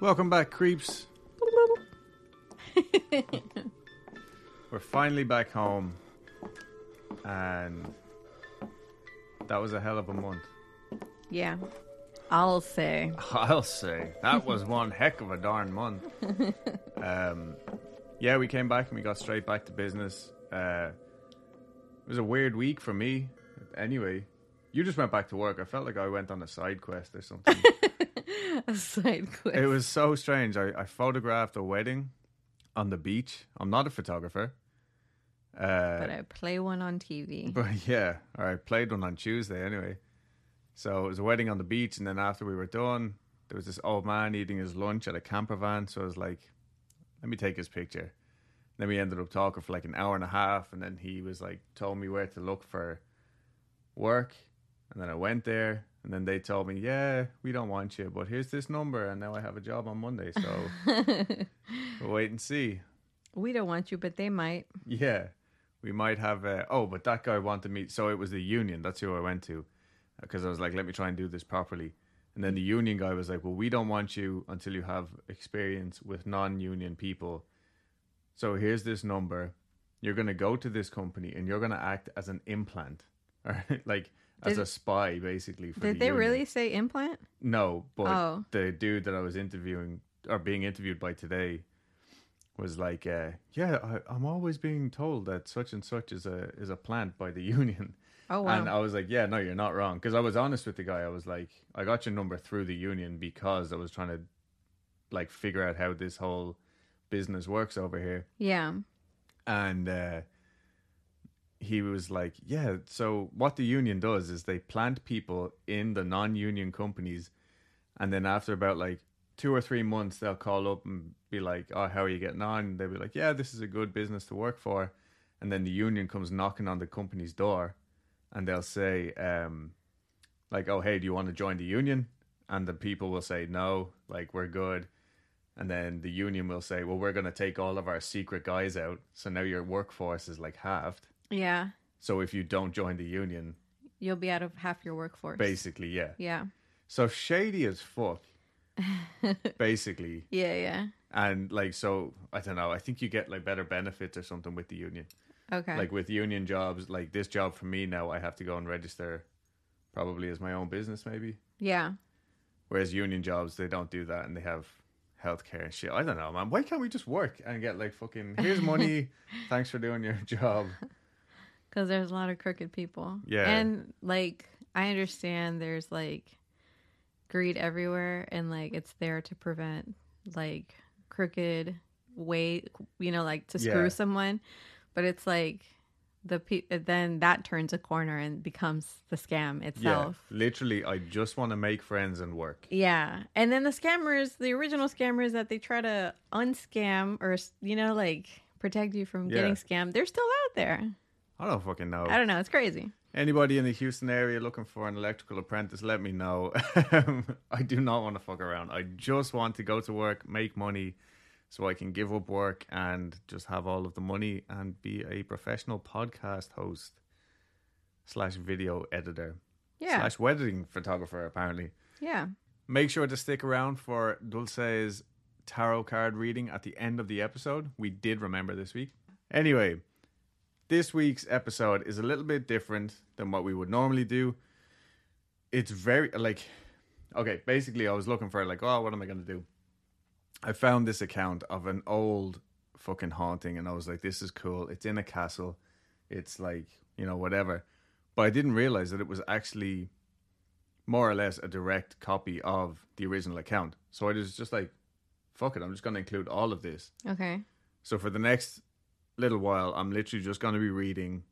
Welcome back, creeps. We're finally back home, and that was a hell of a month. Yeah. I'll say. I'll say that was one heck of a darn month. um, yeah, we came back and we got straight back to business. Uh, it was a weird week for me. Anyway, you just went back to work. I felt like I went on a side quest or something. A side it was so strange. I, I photographed a wedding on the beach. I'm not a photographer. Uh, but I play one on TV. But yeah, or I played one on Tuesday anyway. So it was a wedding on the beach, and then after we were done, there was this old man eating his lunch at a camper van. So I was like, let me take his picture. Then we ended up talking for like an hour and a half, and then he was like, told me where to look for work. And then I went there, and then they told me, yeah, we don't want you, but here's this number, and now I have a job on Monday. So we'll wait and see. we don't want you, but they might. Yeah, we might have. A, oh, but that guy wanted me. So it was the union. That's who I went to because I was like, let me try and do this properly. And then the union guy was like, well, we don't want you until you have experience with non-union people. So here's this number. You're gonna go to this company and you're gonna act as an implant, or like as Did- a spy, basically. For Did the they union. really say implant? No, but Oh. the dude that I was interviewing or being interviewed by today was like, uh, "Yeah, I, I'm always being told that such and such is a is a plant by the union." Oh wow. And I was like, "Yeah, no, you're not wrong." Because I was honest with the guy. I was like, "I got your number through the union because I was trying to like figure out how this whole business works over here." yeah. and uh, he was like, "Yeah, so what the union does is they plant people in the non-union companies, and then after about like two or three months, they'll call up and be like, "Oh, how are you getting on?" And they'll be like, "Yeah, this is a good business to work for," and then the union comes knocking on the company's door, and they'll say, um, "Like, oh, hey, do you want to join the union?" And the people will say, "No, like we're good." And then the union will say, well, we're going to take all of our secret guys out. So now your workforce is like halved. Yeah. So if you don't join the union, You'll be out of half your workforce. basically, yeah. Yeah. So shady as fuck, basically. Yeah, yeah. And like, so I don't know. I think you get like better benefits or something with the union. Okay. Like with union jobs, like this job for me now, I have to go and register probably as my own business, maybe. yeah. Whereas union jobs, they don't do that and they have healthcare and shit. I don't know, man. Why can't we just work and get like fucking, here's money. Thanks for doing your job. Because there's a lot of crooked people. Yeah. And like, I understand there's like greed everywhere, and like it's there to prevent like crooked way, you know, like to screw Yeah. someone. But it's like the pe- then that turns a corner and becomes the scam itself. Yeah, literally, I just want to make friends and work. Yeah. And then the scammers, the original scammers that they try to unscam or, you know, like protect you from Yeah. getting scammed, they're still out there. I don't fucking know. I don't know. It's crazy. Anybody in the Houston area looking for an electrical apprentice, let me know. I do not want to fuck around. I just want to go to work, make money, so I can give up work and just have all of the money and be a professional podcast host slash video editor Yeah. slash wedding photographer. Apparently, yeah. make sure to stick around for Dulce's tarot card reading at the end of the episode. We did remember this week. Anyway, this week's episode is a little bit different than what we would normally do. It's very like okay, basically I was looking for like, oh, what am I gonna do? I found this account of an old fucking haunting and I was like, this is cool. It's in a castle. It's like, you know, whatever. But I didn't realize that it was actually more or less a direct copy of the original account. So I was just like, fuck it, I'm just gonna include all of this. Okay. So for the next little while, I'm literally just going to be reading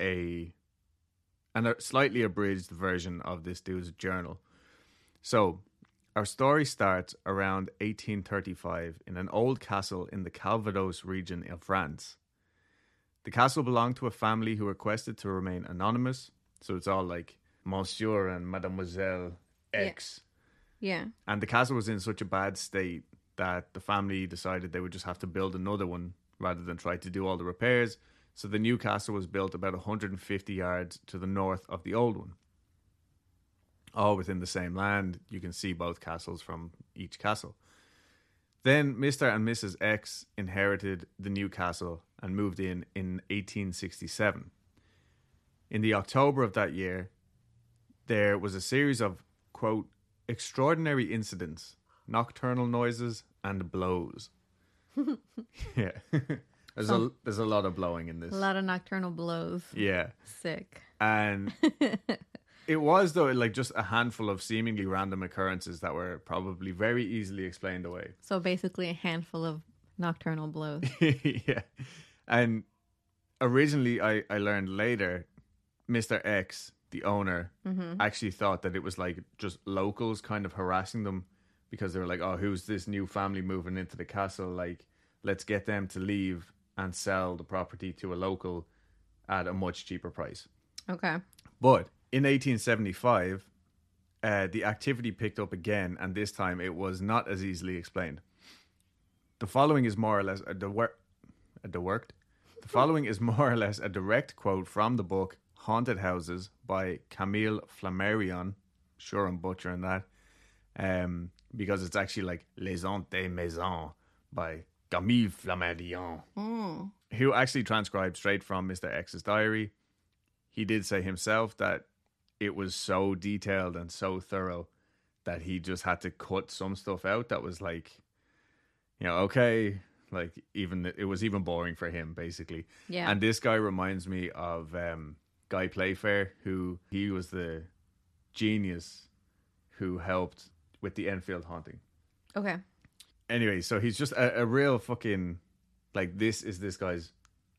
a and a slightly abridged version of this dude's journal. So our story starts around 1835 in an old castle in the Calvados region of France. The castle belonged to a family who requested to remain anonymous, so it's all like Monsieur and Mademoiselle X. Yeah. And the castle was in such a bad state that the family decided they would just have to build another one rather than try to do all the repairs. So the new castle was built about 150 yards to the north of the old one. all within the same land. You can see both castles from each castle. Then Mr. and Mrs. X inherited the new castle and moved in in 1867. In the October of that year, there was a series of, quote, extraordinary incidents, nocturnal noises, and blows. yeah. there's, a, there's a lot of blowing in this. A lot of nocturnal blows. Yeah. Sick. And it was, though, like just a handful of seemingly random occurrences that were probably very easily explained away. So basically, a handful of nocturnal blows. yeah. And originally, I, I learned later, Mr. X, the owner, mm-hmm. actually thought that it was like just locals kind of harassing them because they were like, oh, who's this new family moving into the castle? Like, let's get them to leave and sell the property to a local at a much cheaper price. Okay. But in 1875, uh, the activity picked up again, and this time it was not as easily explained. The following is more or less a, diwer- a direct. The following is more or less a direct quote from the book "Haunted Houses" by Camille Flammarion. Sure, I'm butchering that, um, because it's actually like "Les Hantes Maisons" by Camille Flammarion who actually transcribed straight from Mr. X's diary. He did say himself that it was so detailed and so thorough that he just had to cut some stuff out that was like, you know, okay, like even it was even boring for him basically. Yeah. And this guy reminds me of um, Guy Playfair, who he was the genius who helped with the Enfield haunting Okay. Anyway, so he's just a, a real fucking like this is this guy's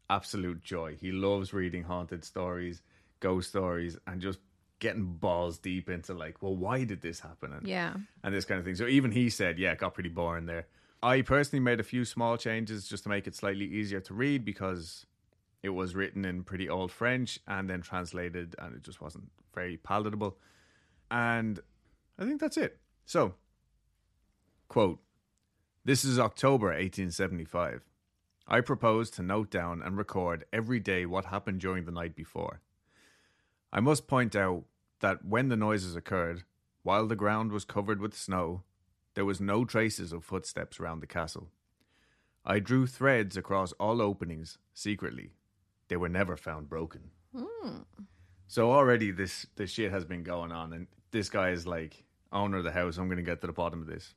absolute joy. He loves reading haunted stories, ghost stories, and just getting balls deep into like, well, why did this happen? And, Yeah. and this kind of thing. So even he said, yeah, it got pretty boring there. I personally made a few small changes just to make it slightly easier to read because it was written in pretty old French and then translated, and it just wasn't very palatable. And I think that's it. So, quote, this is October 1875. I propose to note down and record every day what happened during the night before. I must point out that when the noises occurred, while the ground was covered with snow, there was no traces of footsteps around the castle. I drew threads across all openings secretly. They were never found broken. Hmm. So already this this shit has been going on, and this guy is like owner of the house. I'm going to get to the bottom of this.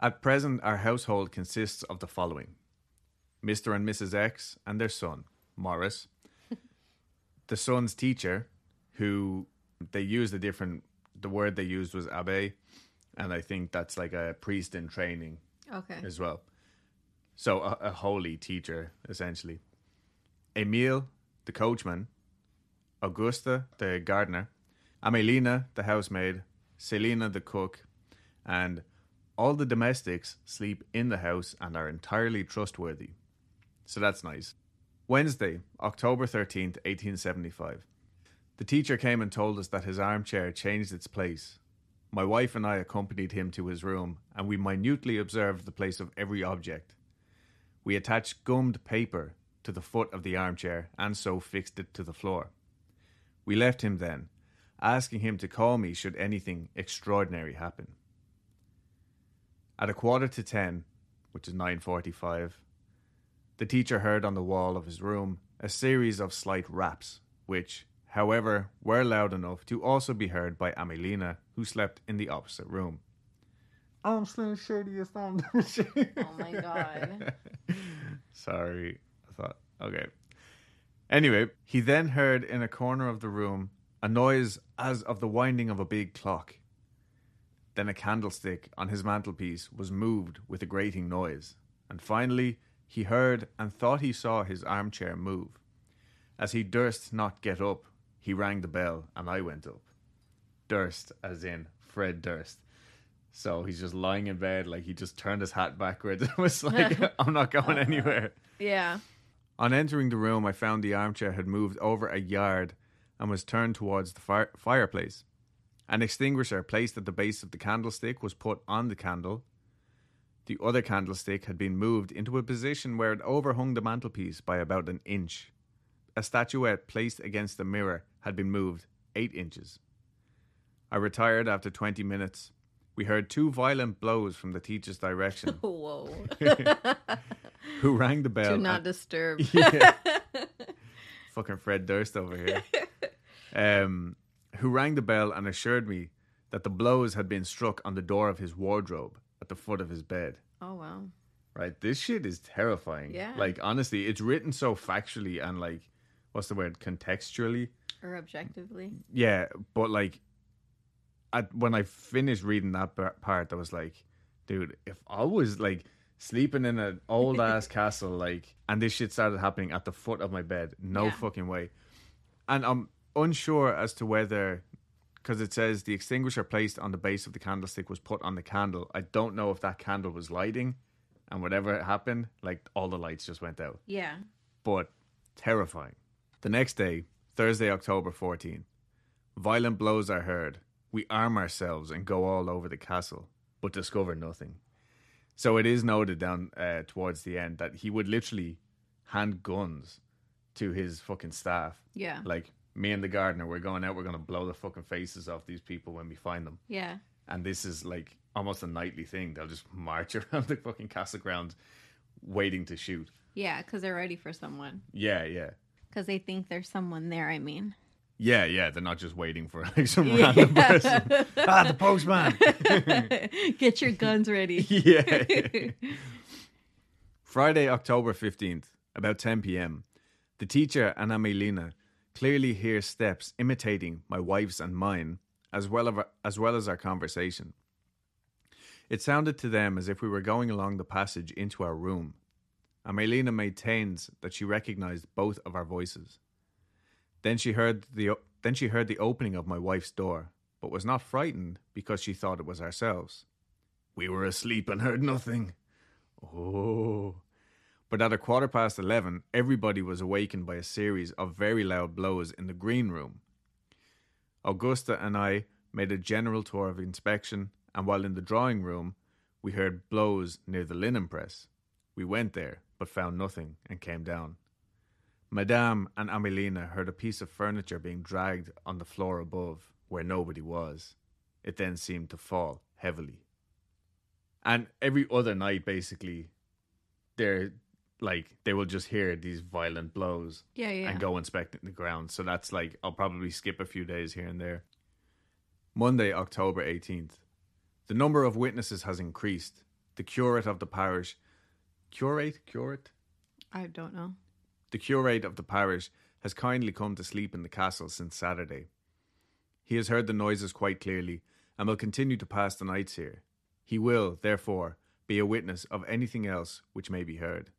At present, our household consists of the following: Mr. and Mrs. X and their son, Morris. the son's teacher, who they used a different. The word they used was abbe, and I think that's like a priest in training Okay. as well. So a, a holy teacher, essentially. Emile, the coachman. Augusta, the gardener. Amelina, the housemaid. Selina, the cook. And all the domestics sleep in the house and are entirely trustworthy. So that's nice. Wednesday, October 13th, 1875. The teacher came and told us that his armchair changed its place. My wife and I accompanied him to his room, and we minutely observed the place of every object. We attached gummed paper to the foot of the armchair and so fixed it to the floor. We left him then, asking him to call me should anything extraordinary happen. At a quarter to ten, which is nine forty-five, the teacher heard on the wall of his room a series of slight raps, which, however, were loud enough to also be heard by Amelina, who slept in the opposite room. I'm Slim Shadiest on the machine. Oh my god. Sorry. I thought, okay. Anyway, he then heard in a corner of the room a noise as of the winding of a big clock. Then a candlestick on his mantelpiece was moved with a grating noise, and finally he heard and thought he saw his armchair move. As he durst not get up, he rang the bell, and I went up. Durst, as in Fred Durst. So he's just lying in bed, like he just turned his hat backwards and was like, I'm not going uh-huh. anywhere. Yeah. On entering the room, I found the armchair had moved over a yard and was turned towards the fire- fireplace. An extinguisher placed at the base of the candlestick was put on the candle. The other candlestick had been moved into a position where it overhung the mantelpiece by about an inch. A statuette placed against the mirror had been moved eight inches. I retired after 20 minutes. We heard two violent blows from the teacher's direction, Whoa. who rang the bell. Do not and- disturb. yeah. Fucking Fred Durst over here. Um, who rang the bell and assured me that the blows had been struck on the door of his wardrobe at the foot of his bed. Oh wow. Right, this shit is terrifying. Yeah. Like honestly, it's written so factually and like, what's the word? Contextually. Or objectively. Yeah, but like, I, when I finished reading that part, I was like, dude, if I was like sleeping in an old ass castle, like, and this shit started happening at the foot of my bed, no Yeah. fucking way. And I'm unsure as to whether, because it says the extinguisher placed on the base of the candlestick was put on the candle. I don't know if that candle was lighting, and whatever happened, like all the lights just went out Yeah. but terrifying. The next day, Thursday, October 14th, violent blows are heard. We arm ourselves and go all over the castle, but discover nothing. So it is noted down uh, towards the end that he would literally hand guns to his fucking staff. Yeah. Like, me and the gardener, we're going out, we're going to blow the fucking faces off these people when we find them. Yeah. And this is like almost a nightly thing. They'll just march around the fucking castle grounds waiting to shoot. Yeah, because they're ready for someone. Yeah, yeah. Because they think there's someone there, I mean. Yeah, yeah, they're not just waiting for like some random person. Ah, the postman. Get your guns ready. yeah. Friday, October 15th, about 10 p.m. The teacher and Amelina clearly hear steps imitating my wife's and mine, as well, as well as our conversation. It sounded to them as if we were going along the passage into our room. Amelina maintains that she recognized both of our voices. Then she heard the then she heard the opening of my wife's door, but was not frightened because she thought it was ourselves. We were asleep and heard nothing. Oh. But at a quarter past eleven, everybody was awakened by a series of very loud blows in the green room. Augusta and I made a general tour of inspection, and while in the drawing room, we heard blows near the linen press. We went there, but found nothing, and came down. Madame and Amelina heard a piece of furniture being dragged on the floor above, where nobody was. It then seemed to fall heavily. And every other night, basically, they're like they will just hear these violent blows Yeah, yeah. and go inspecting the ground. So that's like I'll probably skip a few days here and there. Monday, October 18th. The number of witnesses has increased. The curate of the parish curate curate I don't know. the curate of the parish has kindly come to sleep in the castle since Saturday. He has heard the noises quite clearly and will continue to pass the nights here. He will, therefore, be a witness of anything else which may be heard.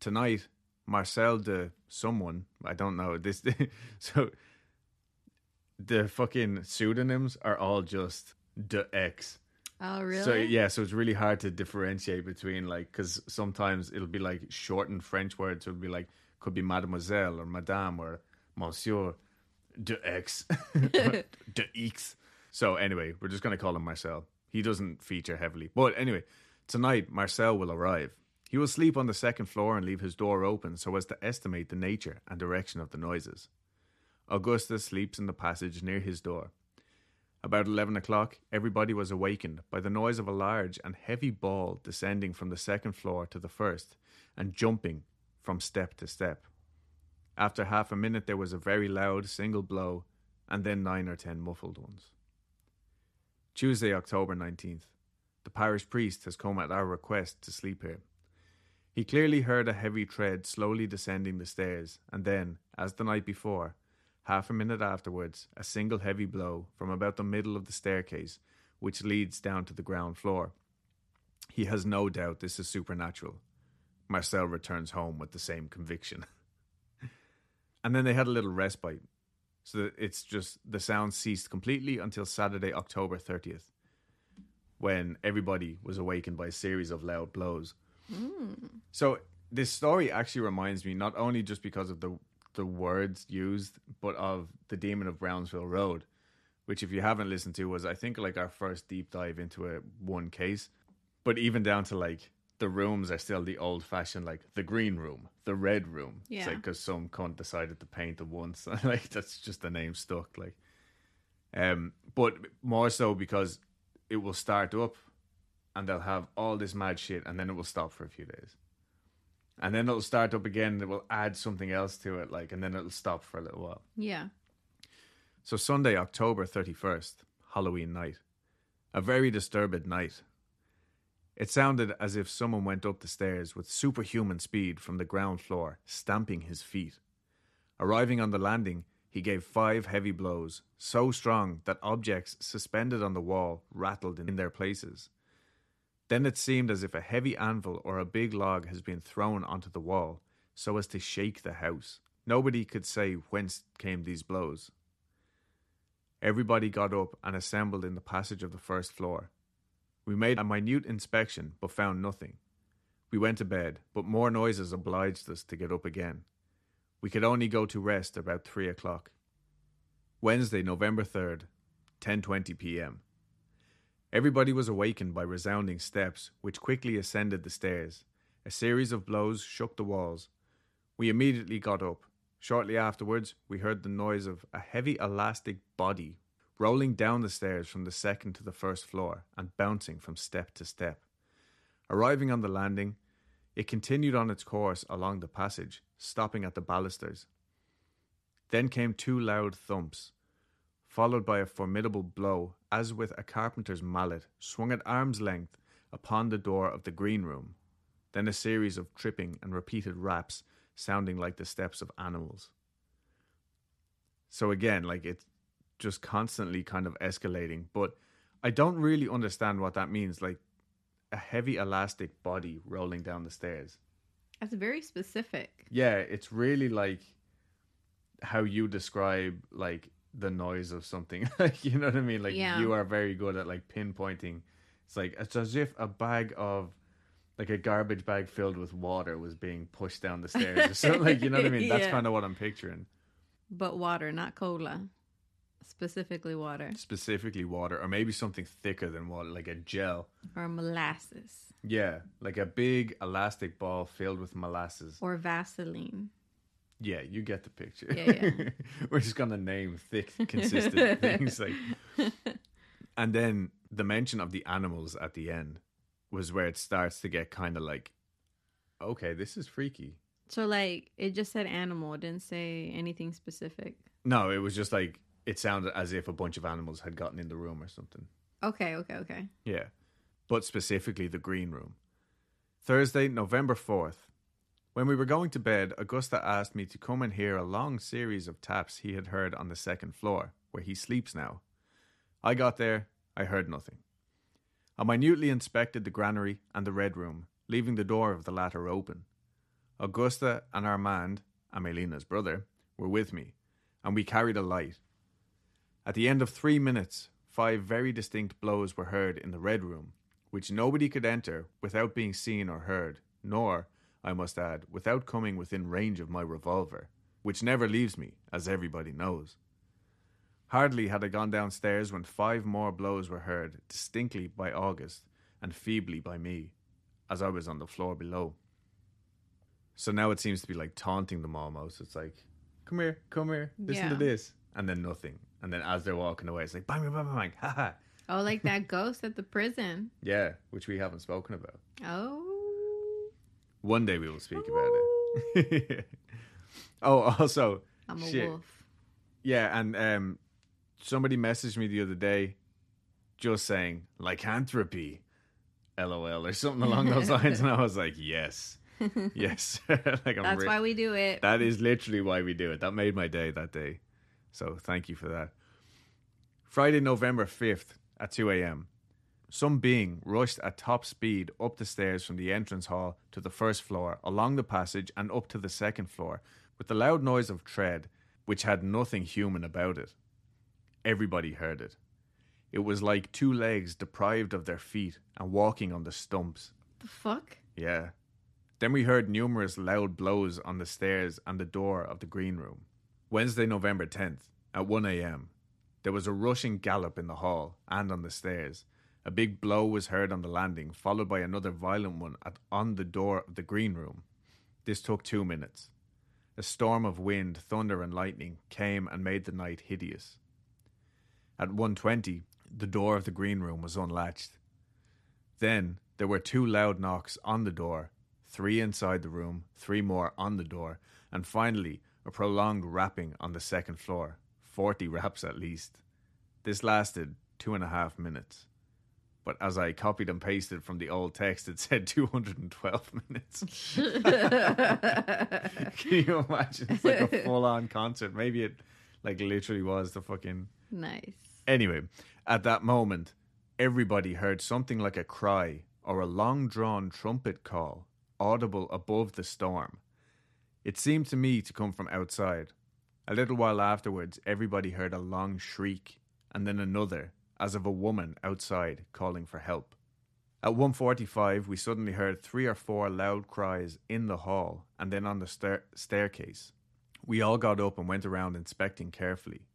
Tonight, Marcel de someone, I don't know, this so the fucking pseudonyms are all just de X. Oh, really? So yeah, so it's really hard to differentiate between like because sometimes it'll be like shortened French words. It'll be like could be Mademoiselle or Madame or Monsieur de X de X. So anyway, we're just gonna call him Marcel. He doesn't feature heavily, but anyway, tonight Marcel will arrive. He will sleep on the second floor and leave his door open so as to estimate the nature and direction of the noises. Augusta sleeps in the passage near his door. About 11 o'clock, everybody was awakened by the noise of a large and heavy ball descending from the second floor to the first and jumping from step to step. After half a minute, there was a very loud single blow and then nine or ten muffled ones. Tuesday, October 19th. The parish priest has come at our request to sleep here. He clearly heard a heavy tread slowly descending the stairs, and then, as the night before, Half a minute afterwards, a single heavy blow from about the middle of the staircase, which leads down to the ground floor. He has no doubt this is supernatural. Marcel returns home with the same conviction. and then they had a little respite. So it's just the sound ceased completely until Saturday, October 30th, when everybody was awakened by a series of loud blows. So this story actually reminds me not only just because of the the words used, but of the Demon of Brownsville Road, which if you haven't listened to was I think like our first deep dive into a one case. But even down to like the rooms are still the old fashioned like the green room, the red room. It's Yeah. like because some cunt decided to paint them once, like that's just the name stuck. Like Um, but more so because it will start up and they'll have all this mad shit and then it will stop for a few days. And then it'll start up again and it will add something else to it, like and then it'll stop for a little while. Yeah. So Sunday, October thirty first, Halloween night. A very disturbed night. It sounded as if someone went up the stairs with superhuman speed from the ground floor, stamping his feet. Arriving on the landing, he gave five heavy blows, so strong that objects suspended on the wall rattled in their places. Then it seemed as if a heavy anvil or a big log has been thrown onto the wall, so as to shake the house. Nobody could say whence came these blows. Everybody got up and assembled in the passage of the first floor. We made a minute inspection, but found nothing. We went to bed, but more noises obliged us to get up again. We could only go to rest about three o'clock. Wednesday, November third, ten twenty p.m. Everybody was awakened by resounding steps, which quickly ascended the stairs. A series of blows shook the walls. We immediately got up. Shortly afterwards, we heard the noise of a heavy elastic body rolling down the stairs from the second to the first floor and bouncing from step to step. Arriving on the landing, it continued on its course along the passage, stopping at the balusters. Then came two loud thumps, followed by a formidable blow, as with a carpenter's mallet, swung at arm's length upon the door of the green room. Then a series of tripping and repeated raps, sounding like the steps of animals. So again, like it's just constantly kind of escalating, but I don't really understand what that means. Like a heavy elastic body rolling down the stairs. That's very specific. Yeah, it's really like how you describe like the noise of something. like you know what I mean? Like Yeah. you are very good at like pinpointing. It's like it's as if a bag of like a garbage bag filled with water was being pushed down the stairs or something. Like you know what I mean? That's Yeah. kind of what I'm picturing. But water, not cola. Specifically water Specifically water, or maybe something thicker than water, like a gel. or molasses Yeah, like a big elastic ball filled with molasses. or Vaseline. Yeah, you get the picture. Yeah, yeah. We're just gonna name thick, consistent things like. And then the mention of the animals at the end was where it starts to get kind of like, okay, this is freaky. So like it just said animal, it didn't say anything specific. No, it was just like it sounded as if a bunch of animals had gotten in the room or something. Okay, okay, okay. Yeah, but specifically the green room. Thursday, November 4th. When we were going to bed, Augusta asked me to come and hear a long series of taps he had heard on the second floor, where he sleeps now. I got there, I heard nothing. I minutely inspected the granary and the red room, leaving the door of the latter open. Augusta and Armand, Amelina's brother, were with me, and we carried a light. At the end of three minutes, five very distinct blows were heard in the red room, which nobody could enter without being seen or heard, nor, I must add, without coming within range of my revolver, which never leaves me, as everybody knows. Hardly had I gone downstairs when five more blows were heard, distinctly by August, and feebly by me, as I was on the floor below. So now it seems to be like taunting them almost. It's like, come here, come here, listen to this. And then nothing. And then as they're walking away, it's like, bang, bang, bang, bang, bang, ha ha. Oh, like that ghost at the prison. Yeah, which we haven't spoken about. Oh, One day we will speak about it. oh, also, I'm a Shit. wolf. yeah, and um, somebody messaged me the other day just saying, lycanthropy, lol, or something along those lines. And I was like, yes, yes. like I'm That's re- why we do it. That is literally why we do it. That made my day that day. So thank you for that. Friday, November 5th at 2 a.m. Some being rushed at top speed up the stairs from the entrance hall to the first floor, along the passage, and up to the second floor, with the loud noise of tread, which had nothing human about it. Everybody heard it. It was like two legs deprived of their feet and walking on the stumps. the fuck? Yeah. Then we heard numerous loud blows on the stairs and the door of the green room. Wednesday, November 10th, at 1 a.m., there was a rushing gallop in the hall and on the stairs. A big blow was heard on the landing, followed by another violent one at, on the door of the green room. This took two minutes. A storm of wind, thunder, and lightning came and made the night hideous. At 1.20, the door of the green room was unlatched. Then there were two loud knocks on the door, three inside the room, three more on the door, and finally a prolonged rapping on the second floor, 40 raps at least. This lasted two and a half minutes. But as I copied and pasted from the old text, it said 212 minutes. Can you imagine? It's like a full on concert. Maybe it like literally was the fucking. nice. Anyway, at that moment, everybody heard something like a cry or a long drawn trumpet call, audible above the storm. It seemed to me to come from outside. A little while afterwards, everybody heard a long shriek, and then another, as of a woman outside calling for help. At 1.45, we suddenly heard three or four loud cries in the hall and then on the stair- staircase. We all got up and went around inspecting carefully.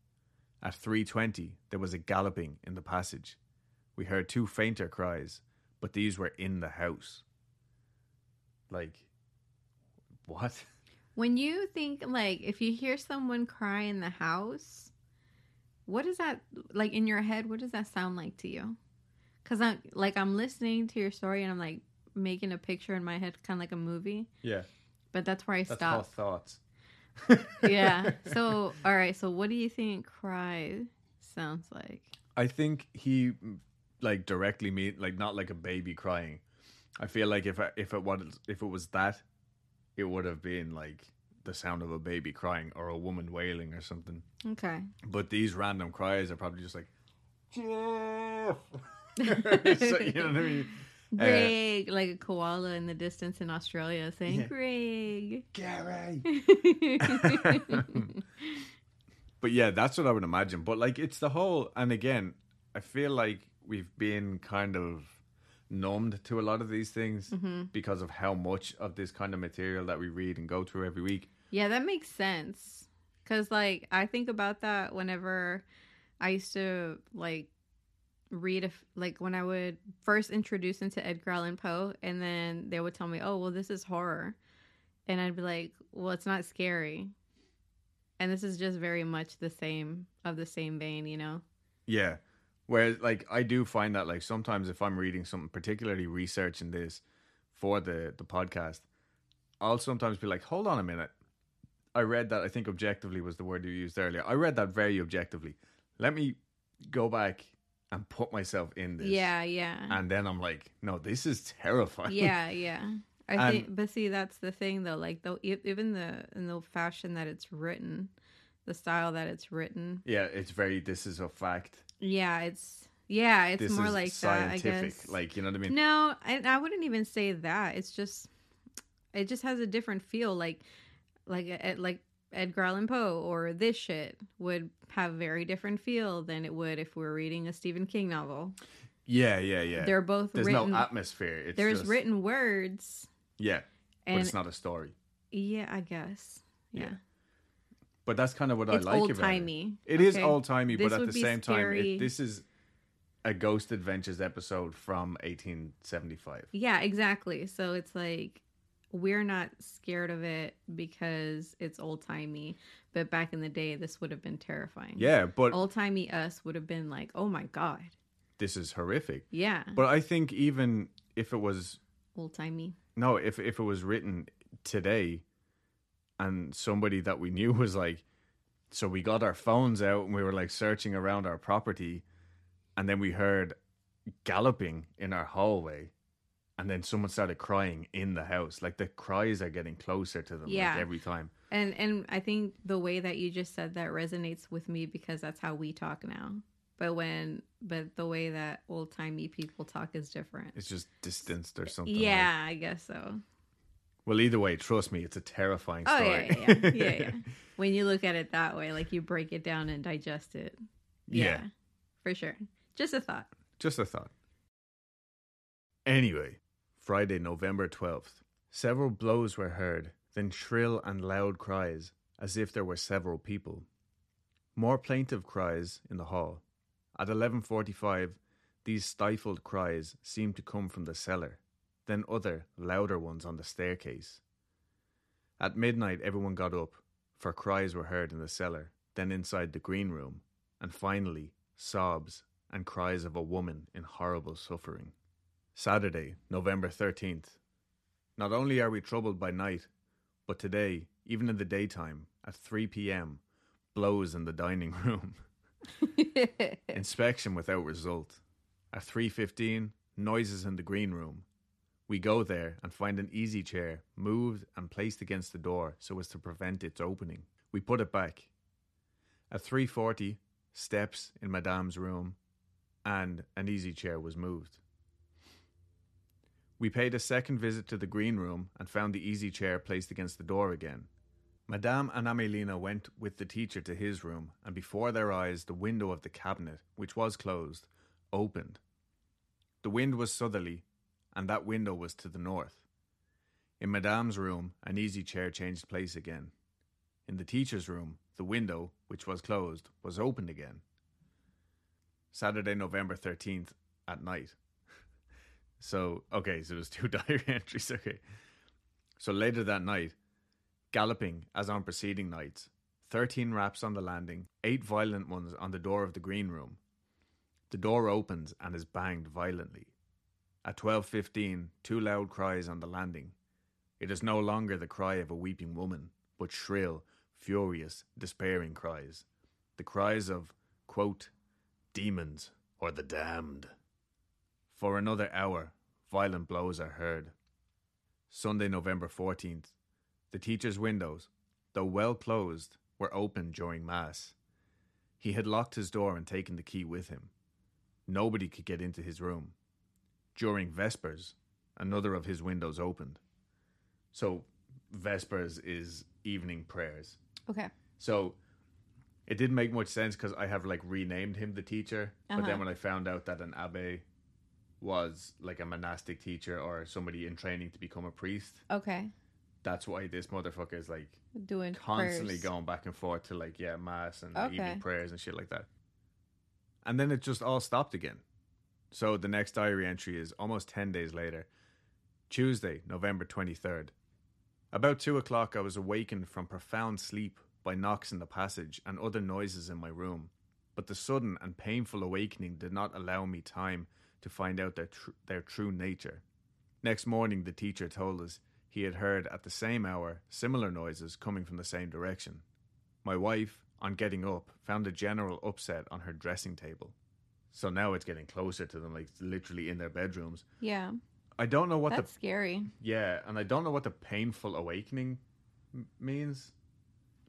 At 3.20, there was a galloping in the passage. We heard two fainter cries, but these were in the house. Like, what? When you think like if you hear someone cry in the house, what is that like in your head? What does that sound like to you? Because I'm like I'm listening to your story and I'm like making a picture in my head, kind of like a movie. Yeah, But that's where I that's stop. called thoughts. yeah. So all right. So what do you think cry sounds like? I think he like directly mean like not like a baby crying. I feel like if I, if it was if it was that, it would have been like the sound of a baby crying or a woman wailing or something. Okay. But these random cries are probably just like Jeff. so, you know what I mean? Uh, Greg, like a koala in the distance in Australia saying Yeah. Greg. Gary. But yeah, that's what I would imagine. But like it's the whole and again, I feel like we've been kind of numbed to a lot of these things Mm-hmm. because of how much of this kind of material that we read and go through every week. Yeah, that makes sense. Cause like I think about that whenever I used to like read a f like when I would first introduce into Edgar Allan Poe, and then they would tell me, "Oh, well, this is horror," and I'd be like, "Well, it's not scary," and this is just very much the same of the same vein, you know? Yeah. Whereas like I do find that like sometimes if I'm reading something particularly researching this for the the podcast, I'll sometimes be like, hold on a minute. I read that I think objectively was the word you used earlier. I read that very objectively. Let me go back and put myself in this. Yeah, yeah. And then I'm like, no, this is terrifying. yeah yeah i And- think but see that's the thing though like though even the in the fashion that it's written the style that it's written yeah, it's very this is a fact. Yeah it's yeah it's This more like that i guess Like, you know what I mean? no I, I wouldn't even say that it's just it just has a different feel like like like edgar allan poe or this shit would have very different feel than it would if we are reading a stephen king novel Yeah, yeah, yeah. they're both There's written no atmosphere. It's there's just, written words Yeah. But it's not a story. yeah i guess Yeah. yeah. But that's kind of what it's I like about it. timey. It is okay? old timey, but at the same time, it, this is a Ghost Adventures episode from 1875. Yeah, exactly. So it's like we're not scared of it because it's old timey, but back in the day, this would have been terrifying. Yeah, but old timey us would have been like, oh my god, this is horrific. yeah, But I think even if it was old timey. no, if if it was written today, and somebody that we knew was like, so we got our phones out and we were like searching around our property, and then we heard galloping in our hallway. And then someone started crying in the house. Like the cries are getting closer to them Yeah. like every time. And and I think the way that you just said that resonates with me because that's how we talk now. But when but the way that old timey people talk is different. It's just distanced or something. like- Yeah, I guess so. Well, either way, trust me, it's a terrifying Oh story. yeah, yeah, yeah, yeah, yeah. When you look at it that way, like you break it down and digest it. Yeah. for sure. Just a thought. Just a thought. Anyway, Friday, November 12th. Several blows were heard, then shrill and loud cries, as if there were several people. More plaintive cries in the hall. At 11:45, these stifled cries seemed to come from the cellar, then other, louder ones on the staircase. At midnight, everyone got up, for cries were heard in the cellar, then inside the green room, and finally, sobs, and cries of a woman in horrible suffering. Saturday, November 13th. Not only are we troubled by night, but today, even in the daytime, at 3 p.m., blows in the dining room. Inspection without result. At 3:15, noises in the green room. We go there and find an easy chair moved and placed against the door so as to prevent its opening. We put it back. At 3:40, steps in Madame's room and an easy chair was moved. We paid a second visit to the green room and found the easy chair placed against the door again. Madame and Amelina went with the teacher to his room, and before their eyes the window of the cabinet, which was closed, opened. The wind was southerly, and that window was to the north. In Madame's room, an easy chair changed place again. In the teacher's room, the window, which was closed, was opened again. Saturday, November 13th at night. so, okay, so there's two diary entries. Okay. So later that night, galloping as on preceding nights, 13 raps on the landing, 8 violent ones on the door of the green room. The door opens and is banged violently. At 12:15, two loud cries on the landing. It is no longer the cry of a weeping woman, but shrill, furious, despairing cries. The cries of, quote, demons or the damned. For another hour, violent blows are heard. Sunday, November 14th. The teacher's windows, though well closed, were open during Mass. He had locked his door and taken the key with him. Nobody could get into his room. During Vespers, another of his windows opened. So, Vespers is evening prayers. okay. So, it didn't make much sense because I have like renamed him the teacher. But Uh-huh. then when I found out that an abbe was like a monastic teacher or somebody in training to become a priest, Okay. that's why this motherfucker is like Doing constantly prayers. going back and forth to like yeah mass and Okay. evening prayers and shit like that and then it just all stopped again so the next diary entry is almost 10 days later tuesday november 23rd about 2 o'clock i was awakened from profound sleep by knocks in the passage and other noises in my room but the sudden and painful awakening did not allow me time to find out their, tr- their true nature next morning the teacher told us he had heard at the same hour similar noises coming from the same direction. My wife, on getting up, found a general upset on her dressing table. So now it's getting closer to them, like literally in their bedrooms. Yeah. I don't know what That's scary. yeah, and I don't know what the painful awakening m- means.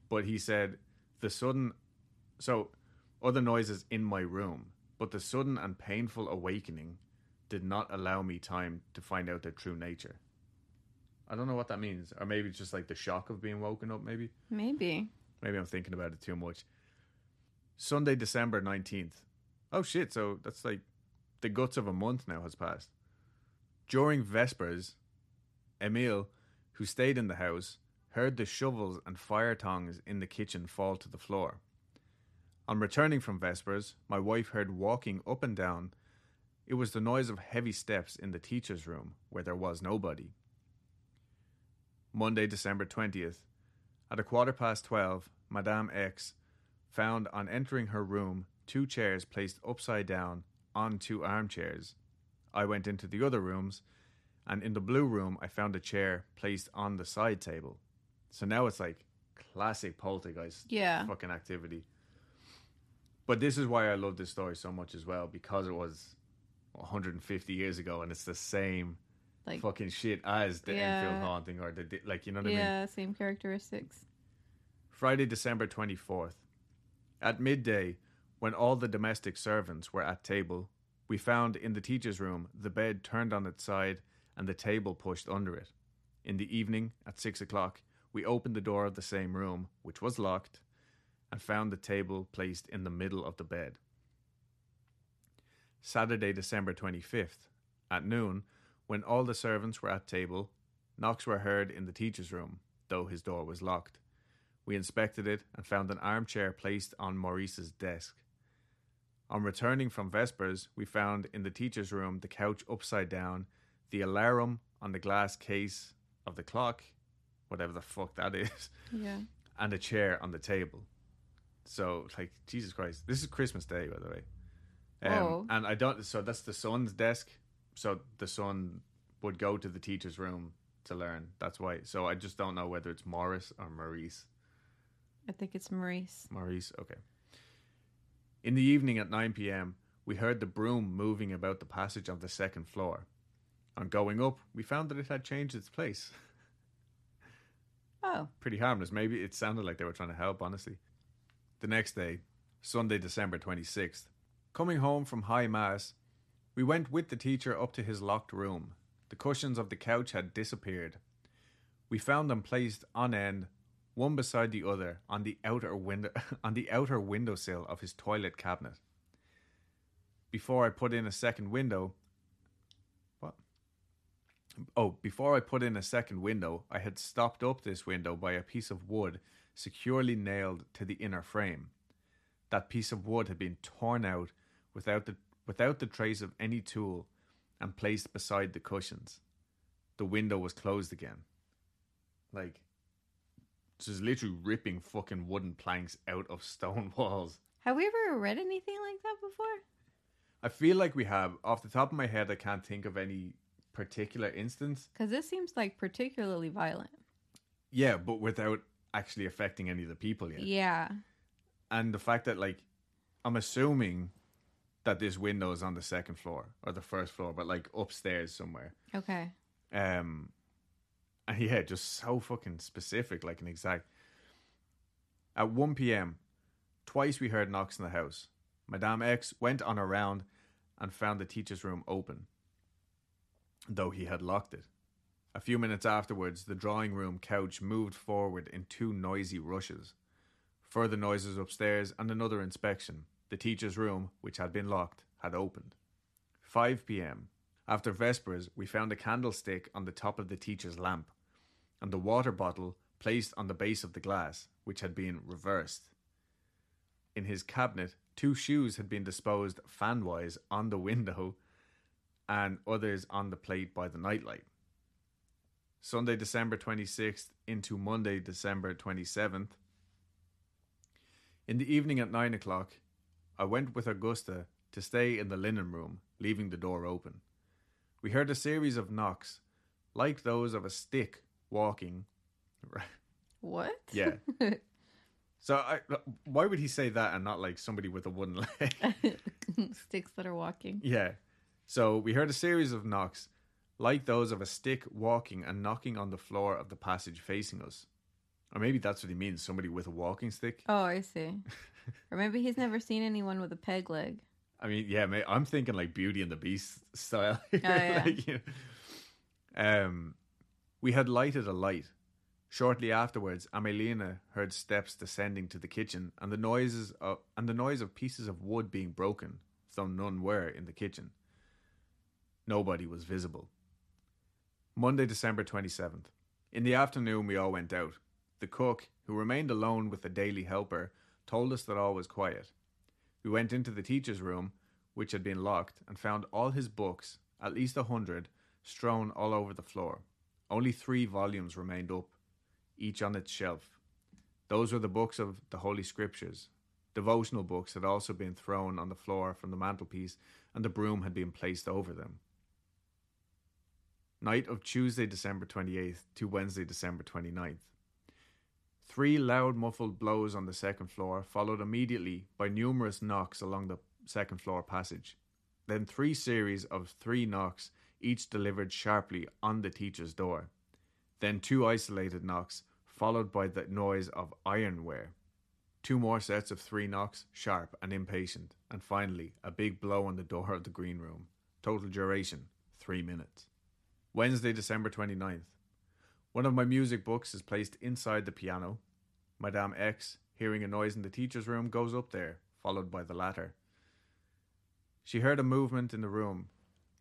But he said the sudden, so other noises in my room, but the sudden and painful awakening did not allow me time to find out their true nature. I don't know what that means, or maybe it's just like the shock of being woken up. Maybe, Maybe. maybe I'm thinking about it too much. Sunday, December nineteenth. Oh shit! So that's like the guts of a month now has passed. During Vespers, Emile, who stayed in the house, heard the shovels and fire tongs in the kitchen fall to the floor. On returning from Vespers, my wife heard walking up and down. It was the noise of heavy steps in the teacher's room, where there was nobody. Monday, December 20th. At a quarter past 12, Madame X found on entering her room two chairs placed upside down on two armchairs. I went into the other rooms, and in the blue room, I found a chair placed on the side table. So now it's like classic poltergeist Yeah. fucking activity. But this is why I love this story so much as well because it was 150 years ago and it's the same Like fucking shit as the Yeah. Enfield haunting or the like you know what I mean. yeah, same characteristics. Friday, December 24th. At midday, when all the domestic servants were at table, we found in the teacher's room the bed turned on its side and the table pushed under it. In the evening, at six o'clock, we opened the door of the same room, which was locked, and found the table placed in the middle of the bed. Saturday, December 25th. At noon, when all the servants were at table, knocks were heard in the teacher's room, though his door was locked. We inspected it and found an armchair placed on Maurice's desk. On returning from Vespers, we found in the teacher's room the couch upside down, the alarum on the glass case of the clock, whatever the fuck that is, Yeah. and a chair on the table. So, like, Jesus Christ, this is Christmas Day, by the way. Um, and I don't. So that's the son's desk. So the son would go to the teacher's room to learn. That's why. So I just don't know whether it's Morris or Maurice. I think it's Maurice. Maurice. Okay. In the evening at 9 p.m., we heard the broom moving about the passage on the second floor. On going up, we found that it had changed its place. Oh, Pretty harmless. Maybe it sounded like they were trying to help, honestly. The next day, Sunday, December 26th, coming home from High Mass, we went with the teacher up to his locked room. The cushions of the couch had disappeared. We found them placed on end, one beside the other, on the outer window on the outer windowsill of his toilet cabinet. Before I put in a second window, what? Oh, before I put in a second window, I had stopped up this window by a piece of wood securely nailed to the inner frame. That piece of wood had been torn out without the without the trace of any tool and placed beside the cushions. The window was closed again. Like just literally ripping fucking wooden planks out of stone walls. have we ever read anything like that before? I feel like we have. Off the top of my head, I can't think of any particular instance. Because this seems like particularly violent. Yeah, but without actually affecting any of the people yet. Yeah. And the fact that, like, I'm assuming that this window is on the second floor or the first floor, but like upstairs somewhere. Okay. Um, and yeah, just so fucking specific, like an exact. At 1 p.m., twice we heard knocks in the house. Madame X went on a round and found the teacher's room open, though he had locked it. A few minutes afterwards, the drawing room couch moved forward in two noisy rushes. Further noises upstairs and another inspection. The teacher's room, which had been locked, had opened. 5 p.m. After Vespers, we found a candlestick on the top of the teacher's lamp, and the water bottle placed on the base of the glass, which had been reversed. In his cabinet, two shoes had been disposed fanwise on the window, and others on the plate by the nightlight. Sunday, December 26th into Monday, December 27th. In the evening at 9 o'clock, I went with Augusta to stay in the linen room, leaving the door open. We heard a series of knocks, like those of a stick walking. Right? What? Yeah. So, I, why would he say that and not like somebody with a wooden leg? Sticks that are walking. yeah. So we heard a series of knocks, like those of a stick walking and knocking on the floor of the passage facing us. Or maybe that's what he means somebody with a walking stick. Oh, I see. or maybe he's never seen anyone with a peg leg. I mean, yeah, I'm thinking like Beauty and the Beast style. Oh, yeah. Like, you know. Um, we had lighted a light. Shortly afterwards, Amelina heard steps descending to the kitchen and the noises of, and the noise of pieces of wood being broken, though none were in the kitchen. Nobody was visible. Monday, December 27th. In the afternoon, we all went out. The cook, who remained alone with the daily helper, told us that all was quiet. We went into the teacher's room, which had been locked, and found all his books, at least a hundred, strewn all over the floor. Only three volumes remained up, each on its shelf. Those were the books of the Holy Scriptures. Devotional books had also been thrown on the floor from the mantelpiece, and the broom had been placed over them. Night of Tuesday, December 28th to Wednesday, December 29th. Three loud, muffled blows on the second floor, followed immediately by numerous knocks along the second floor passage. Then three series of three knocks, each delivered sharply on the teacher's door. Then two isolated knocks, followed by the noise of ironware. Two more sets of three knocks, sharp and impatient, and finally a big blow on the door of the green room. Total duration, three minutes. Wednesday, December 29th. One of my music books is placed inside the piano. Madame X, hearing a noise in the teacher's room, goes up there, followed by the latter. She heard a movement in the room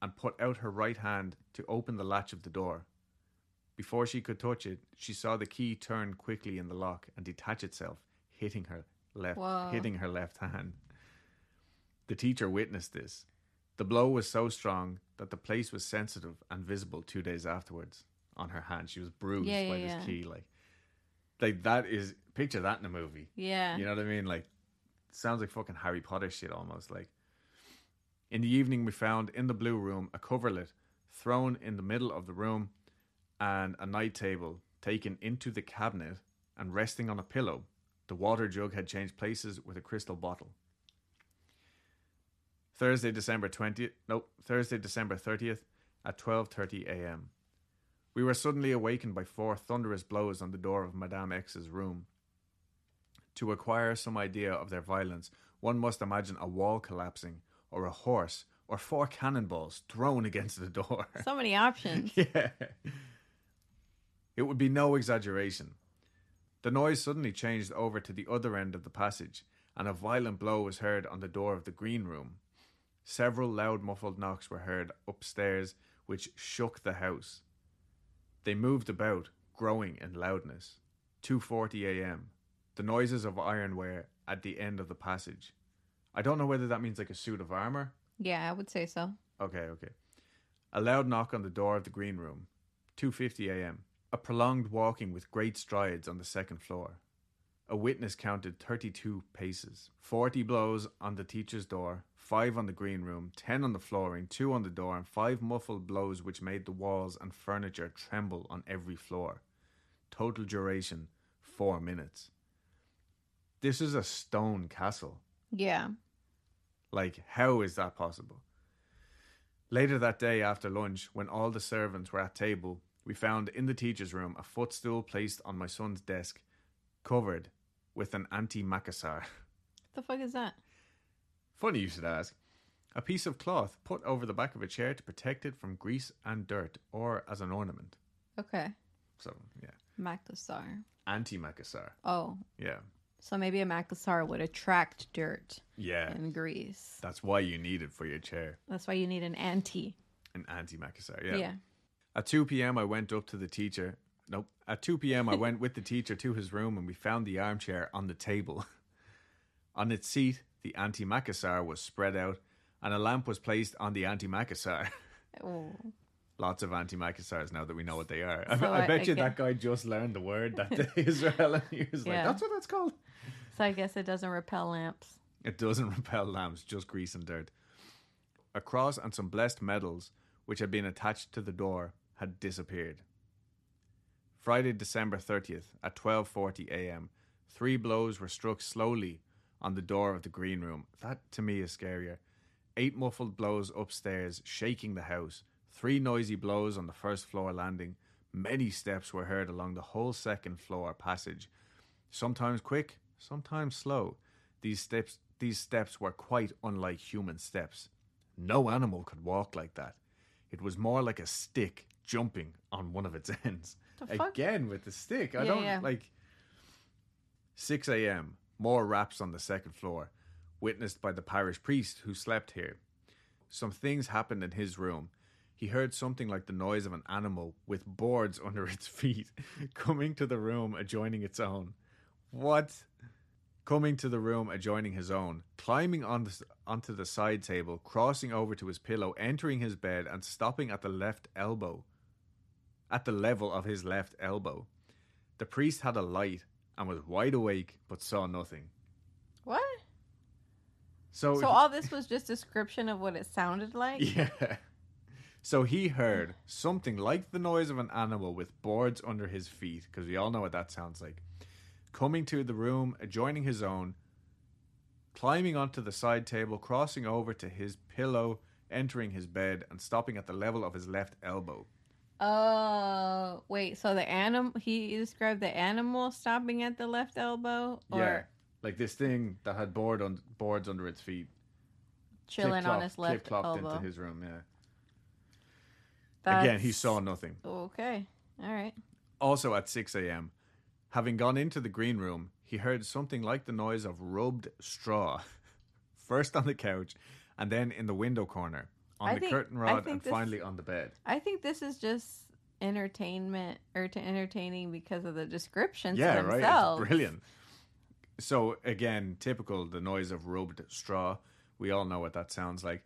and put out her right hand to open the latch of the door. Before she could touch it, she saw the key turn quickly in the lock and detach itself, hitting her left Whoa. hitting her left hand. The teacher witnessed this. The blow was so strong that the place was sensitive and visible two days afterwards on her hand. She was bruised Yeah, by yeah, this yeah. key. Like, like that is picture that in a movie. Yeah. You know what I mean? Like, sounds like fucking Harry Potter shit almost. Like, In the evening, we found in the blue room a coverlet thrown in the middle of the room and a night table taken into the cabinet and resting on a pillow. The water jug had changed places with a crystal bottle. Thursday, December 20th, nope, Thursday, December 30th at 12:30 a.m. We were suddenly awakened by four thunderous blows on the door of Madame X's room. To acquire some idea of their violence, one must imagine a wall collapsing, or a horse, or four cannonballs thrown against the door. So many options. yeah. It would be no exaggeration. The noise suddenly changed over to the other end of the passage, and a violent blow was heard on the door of the green room. Several loud muffled knocks were heard upstairs, which shook the house. They moved about, growing in loudness. 2:40 a.m. The noises of ironware at the end of the passage. I don't know whether that means like a suit of armor. Yeah, I would say so. Okay, okay. A loud knock on the door of the green room. 2:50 a.m. A prolonged walking with great strides on the second floor. A witness counted 32 paces. 40 blows on the teacher's door, 5 on the green room, 10 on the flooring, 2 on the door, and 5 muffled blows which made the walls and furniture tremble on every floor. Total duration 4 minutes. This is a stone castle. Yeah. Like, how is that possible? Later that day after lunch, when all the servants were at table, we found in the teacher's room a footstool placed on my son's desk, covered with an anti-macassar. What the fuck is that? Funny you should ask. A piece of cloth put over the back of a chair to protect it from grease and dirt, or as an ornament. Okay. So, yeah. Macassar. Anti-macassar. Oh, Yeah. So maybe a macassar would attract dirt Yeah. and grease. That's why you need it for your chair. That's why you need an anti. An anti-macassar. Yeah. yeah. At 2 p.m., I went up to the teacher. Nope. At 2 p.m., I went with the teacher to his room and we found the armchair on the table. on its seat, the anti-macassar was spread out and a lamp was placed on the anti-macassar. Oh. Lots of anti-macassars now that we know what they are. I, So I I- bet you get- that guy just learned the word that day as well. And he was like, Yeah. that's what that's called. So I guess it doesn't repel lamps. It doesn't repel lamps, just grease and dirt. A cross and some blessed medals, which had been attached to the door, had disappeared. Friday, December 30th, at 12:40 a.m., three blows were struck slowly on the door of the green room. That to me is scarier. Eight muffled blows upstairs, shaking the house. Three noisy blows on the first floor landing. Many steps were heard along the whole second floor passage. Sometimes quick, sometimes slow. These steps these steps were quite unlike human steps. No animal could walk like that. It was more like a stick jumping on one of its ends. Again with the stick. I Yeah, don't yeah. like 6 a.m. More raps on the second floor, witnessed by the parish priest who slept here. Some things happened in his room. He heard something like the noise of an animal with boards under its feet coming to the room adjoining its own. What? Coming to the room adjoining his own, climbing on the, onto the side table, crossing over to his pillow, entering his bed, and stopping at the left elbow. At the level of his left elbow. The priest had a light and was wide awake but saw nothing. What? So, So all this was just description of what it sounded like? Yeah. So he heard something like the noise of an animal with boards under his feet, because we all know what that sounds like, coming to the room adjoining his own, climbing onto the side table, crossing over to his pillow, entering his bed, and stopping at the level of his left elbow. Oh, wait. So the animal, he described the animal stopping at the left elbow or yeah. Like this thing that had board on, boards under its feet. chilling on his left clip-clopped elbow. into his room, yeah. That's... Again, he saw nothing. Okay. All right. Also at 6 a.m., having gone into the green room, he heard something like the noise of rubbed straw, first on the couch and then in the window corner, on I the think- curtain rod, and this- finally on the bed. I think this is just entertainment or to entertaining because of the descriptions yeah, right. themselves. It's brilliant. So again, typical the noise of rubbed straw. We all know what that sounds like.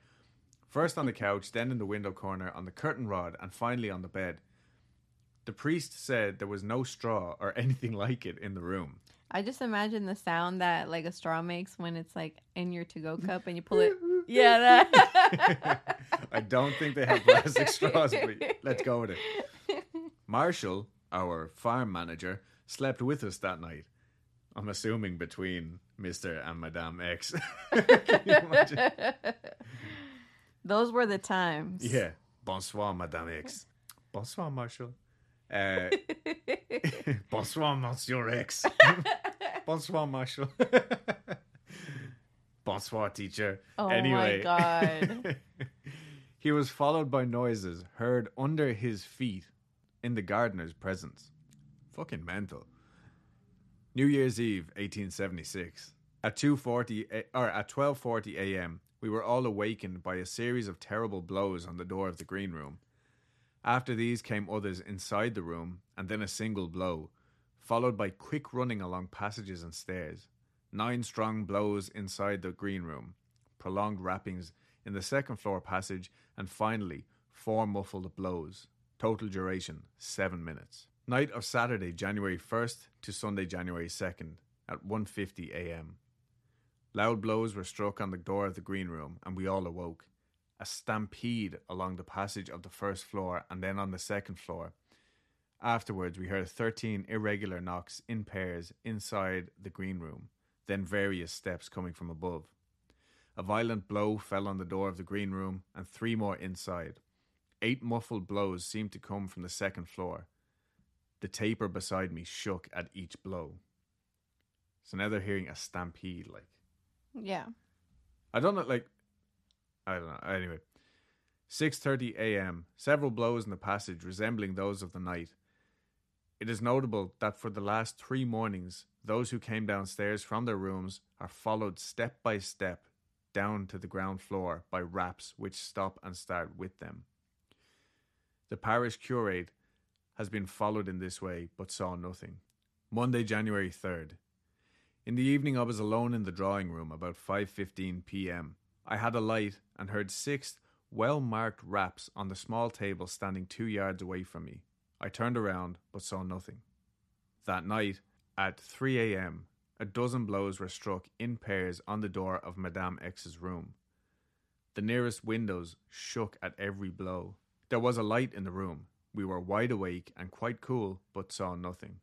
First on the couch, then in the window corner, on the curtain rod, and finally on the bed. The priest said there was no straw or anything like it in the room. I just imagine the sound that like a straw makes when it's like in your to go cup and you pull it Yeah, that. I don't think they have plastic straws, but let's go with it. Marshall, our farm manager, slept with us that night. I'm assuming between Mr. and Madame X. Can you imagine? Those were the times. Yeah. Bonsoir, Madame X. Bonsoir, Marshall. Uh, bonsoir, Monsieur X. bonsoir, Marshall. bonsoir, teacher. Oh my anyway, God. he was followed by noises heard under his feet in the gardener's presence. Fucking mental. New Year's Eve, 1876. At 2:40 a- or at 12:40 a.m., we were all awakened by a series of terrible blows on the door of the green room. After these came others inside the room, and then a single blow, followed by quick running along passages and stairs. Nine strong blows inside the green room, prolonged rappings in the second floor passage, and finally four muffled blows. Total duration seven minutes. Night of Saturday, January 1st to Sunday, January 2nd at 1:50 a.m. Loud blows were struck on the door of the green room, and we all awoke. A stampede along the passage of the first floor and then on the second floor. Afterwards, we heard 13 irregular knocks in pairs inside the green room, then various steps coming from above. A violent blow fell on the door of the green room, and three more inside. Eight muffled blows seemed to come from the second floor. The taper beside me shook at each blow. So now they're hearing a stampede, like. yeah. I don't know, like, I don't know. Anyway, six thirty a.m. Several blows in the passage resembling those of the night. It is notable that for the last three mornings, those who came downstairs from their rooms are followed step by step down to the ground floor by raps which stop and start with them. The parish curate has been followed in this way, but saw nothing. Monday, January third. In the evening, I was alone in the drawing room about 5:15 p.m. I had a light and heard six well-marked raps on the small table standing 2 yards away from me. I turned around but saw nothing. That night, at 3 a.m., a dozen blows were struck in pairs on the door of Madame X's room. The nearest windows shook at every blow. There was a light in the room. We were wide awake and quite cool, but saw nothing.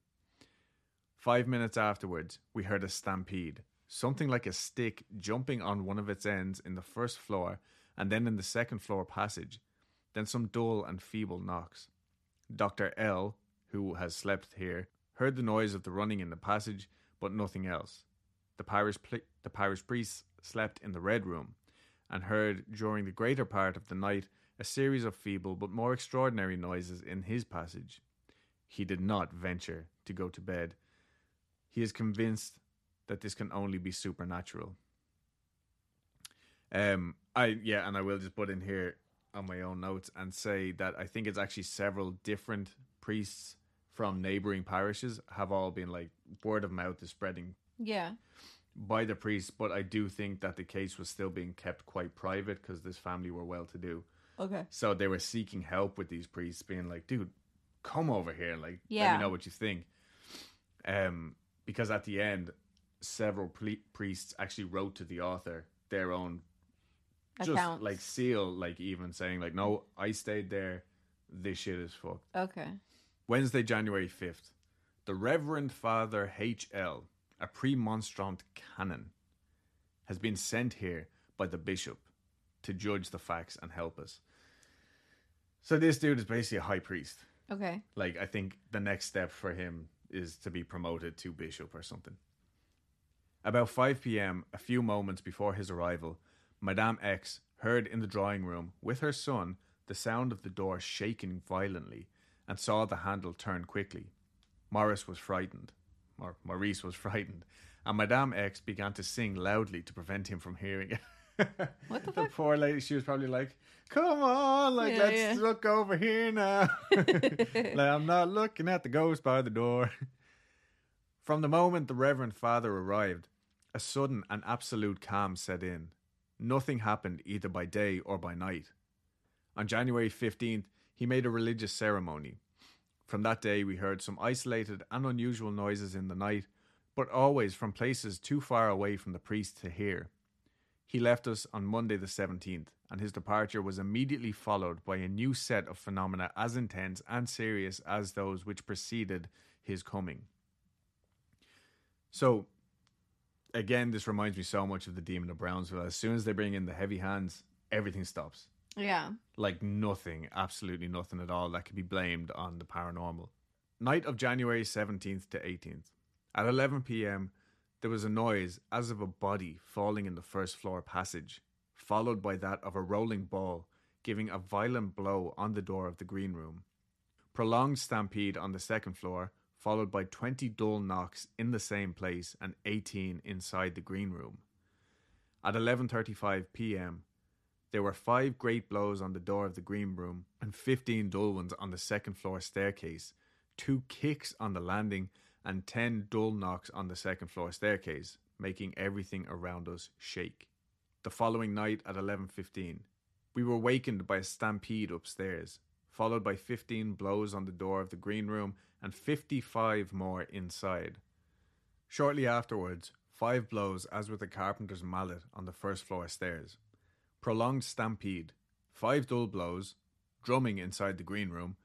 Five minutes afterwards, we heard a stampede, something like a stick jumping on one of its ends in the first floor and then in the second floor passage, then some dull and feeble knocks. Dr. L, who has slept here, heard the noise of the running in the passage, but nothing else. The parish, pl- the parish priest slept in the red room and heard during the greater part of the night a series of feeble but more extraordinary noises in his passage. He did not venture to go to bed. He is convinced that this can only be supernatural. Um, I yeah, and I will just put in here on my own notes and say that I think it's actually several different priests from neighboring parishes have all been like word of mouth is spreading Yeah. by the priests, but I do think that the case was still being kept quite private because this family were well to do. Okay. So they were seeking help with these priests, being like, dude, come over here. Like, let me know what you think. Um, because at the end, several priests actually wrote to the author their own just Accounts. like seal, like even saying like, no, I stayed there. This shit is fucked. Okay. Wednesday, January 5th. The Reverend Father H.L., a premonstrant canon, has been sent here by the bishop to judge the facts and help us. So this dude is basically a high priest. Okay. Like I think the next step for him is to be promoted to bishop or something. About 5 p.m., a few moments before his arrival, Madame X heard in the drawing room with her son the sound of the door shaking violently and saw the handle turn quickly. Morris was frightened, or Maurice was frightened, and Madame X began to sing loudly to prevent him from hearing it. What the the fuck? poor lady, she was probably like, "Come on, like Yeah, let's yeah. look over here now." like I'm not looking at the ghost by the door. From the moment the Reverend Father arrived, a sudden and absolute calm set in. Nothing happened either by day or by night. On January 15th, he made a religious ceremony. From that day, we heard some isolated and unusual noises in the night, but always from places too far away from the priest to hear. He left us on Monday the 17th, and his departure was immediately followed by a new set of phenomena as intense and serious as those which preceded his coming. So, again, this reminds me so much of the Demon of Brownsville. As soon as they bring in the heavy hands, everything stops. Yeah. Like nothing, absolutely nothing at all that could be blamed on the paranormal. Night of January 17th to 18th. At 11 p.m., there was a noise as of a body falling in the first floor passage, followed by that of a rolling ball giving a violent blow on the door of the green room. Prolonged stampede on the second floor, followed by 20 dull knocks in the same place and 18 inside the green room. At 11:35 p.m., there were 5 great blows on the door of the green room and 15 dull ones on the second floor staircase, 2 kicks on the landing and 10 dull knocks on the second floor staircase, making everything around us shake. The following night at 11:15, we were wakened by a stampede upstairs, followed by 15 blows on the door of the green room and 55 more inside. Shortly afterwards, five blows as with a carpenter's mallet on the first floor stairs. Prolonged stampede, five dull blows, drumming inside the green room,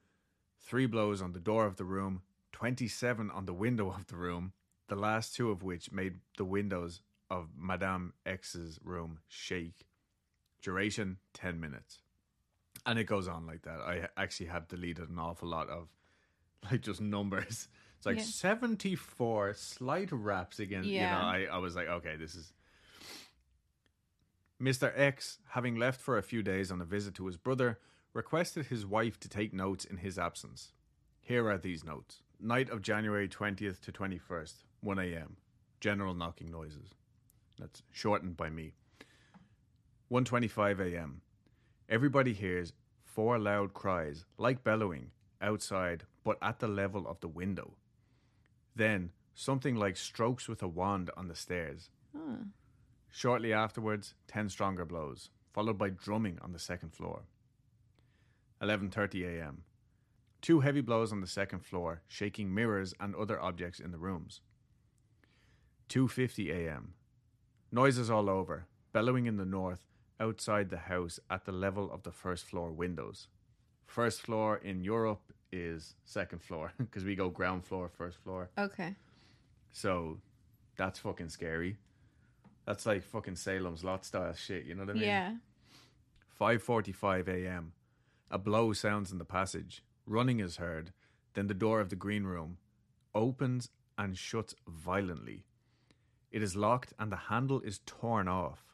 three blows on the door of the room, 27 on the window of the room, the last two of which made the windows of Madame X's room shake. Duration 10 minutes. And it goes on like that. I actually have deleted an awful lot of like just numbers. It's like Yeah. 74 slight raps again. Yeah. you know, I, I was like, okay, this is. Mr. X, having left for a few days on a visit to his brother, requested his wife to take notes in his absence. Here are these notes. Night of January 20th to 21st, 1 a.m. General knocking noises. That's shortened by me. 1:25 a.m. Everybody hears four loud cries, like bellowing, outside, but at the level of the window. Then something like strokes with a wand on the stairs. Huh. Shortly afterwards, 10 stronger blows, followed by drumming on the second floor. 11:30 a.m. Two heavy blows on the second floor, shaking mirrors and other objects in the rooms. 2:50 a.m. Noises all over, bellowing in the north, outside the house at the level of the first floor windows. First floor in Europe is second floor because we go ground floor, first floor. Okay. So that's fucking scary. That's like fucking Salem's Lot style shit, you know what I mean? Yeah. 5:45 a.m. A blow sounds in the passage. Running is heard. Then the door of the green room opens and shuts violently. It is locked and the handle is torn off.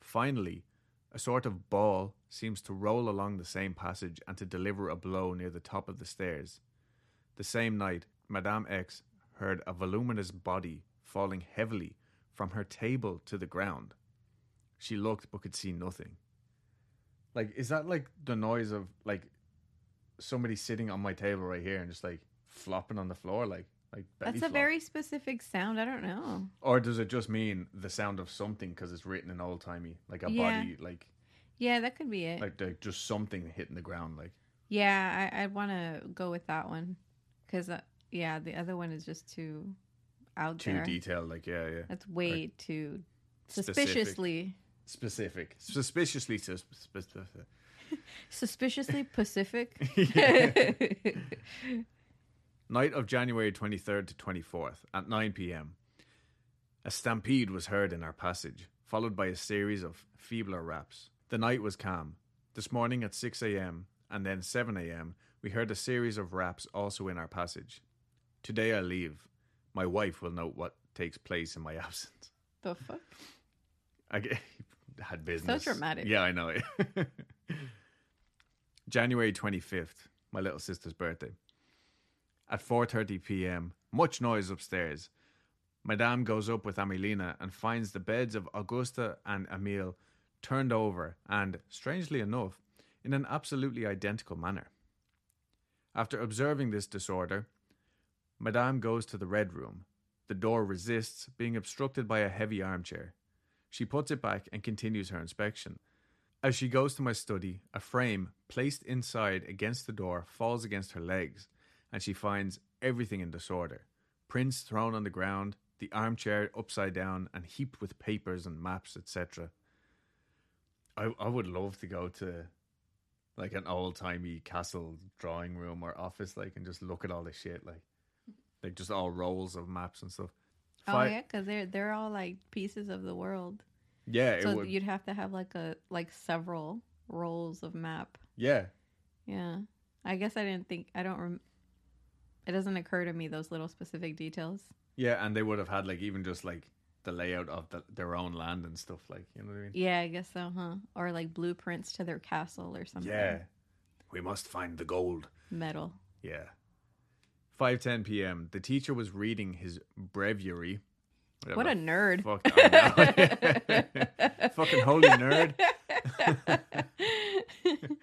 Finally, a sort of ball seems to roll along the same passage and to deliver a blow near the top of the stairs. The same night, Madame X heard a voluminous body falling heavily from her table to the ground. She looked but could see nothing. Like, is that like the noise of like somebody sitting on my table right here and just like flopping on the floor, like like That's a flop? very specific sound. I don't know. Or does it just mean the sound of something because it's written in old timey, like a Yeah. body, like Yeah, that could be it. like the, just something hitting the ground, like yeah, I, I'd want to go with that one. Because, uh, yeah, the other one is just too out too there. detailed. Like yeah, yeah, That's way too Specific. suspiciously, specific, suspiciously sus- specific. suspiciously Pacific. Night of January 23rd to 24th at 9 p.m. A stampede was heard in our passage, followed by a series of feebler raps. The night was calm. This morning at 6 a.m. and then 7 a.m., we heard a series of raps also in our passage. Today I leave. My wife will note what takes place in my absence. the fuck? I had business. So dramatic. Yeah, I know. January 25th, my little sister's birthday. At 4:30 p.m., much noise upstairs. Madame goes up with Amelina and finds the beds of Augusta and Emile turned over and, strangely enough, in an absolutely identical manner. After observing this disorder, Madame goes to the red room. The door resists, being obstructed by a heavy armchair. She puts it back and continues her inspection. As she goes to my study, a frame placed inside against the door falls against her legs, and she finds everything in disorder prints thrown on the ground, the armchair upside down and heaped with papers and maps, etc. I I would love to go to like an old timey castle drawing room or office, like, and just look at all this shit, like, like just all rolls of maps and stuff. Oh yeah, because they're they're all like pieces of the world. yeah, it so you'd have to have like a like several rolls of map. yeah, Yeah, I guess I didn't think I don't. Rem- it doesn't occur to me those little specific details. yeah, and they would have had like even just like the layout of the, their own land and stuff, like you know what I mean. Yeah, I guess so, huh? Or like blueprints to their castle or something. Yeah, we must find the gold. metal. Yeah. 5:10 p.m. The teacher was reading his breviary. What a nerd! fuck. Fucking holy nerd.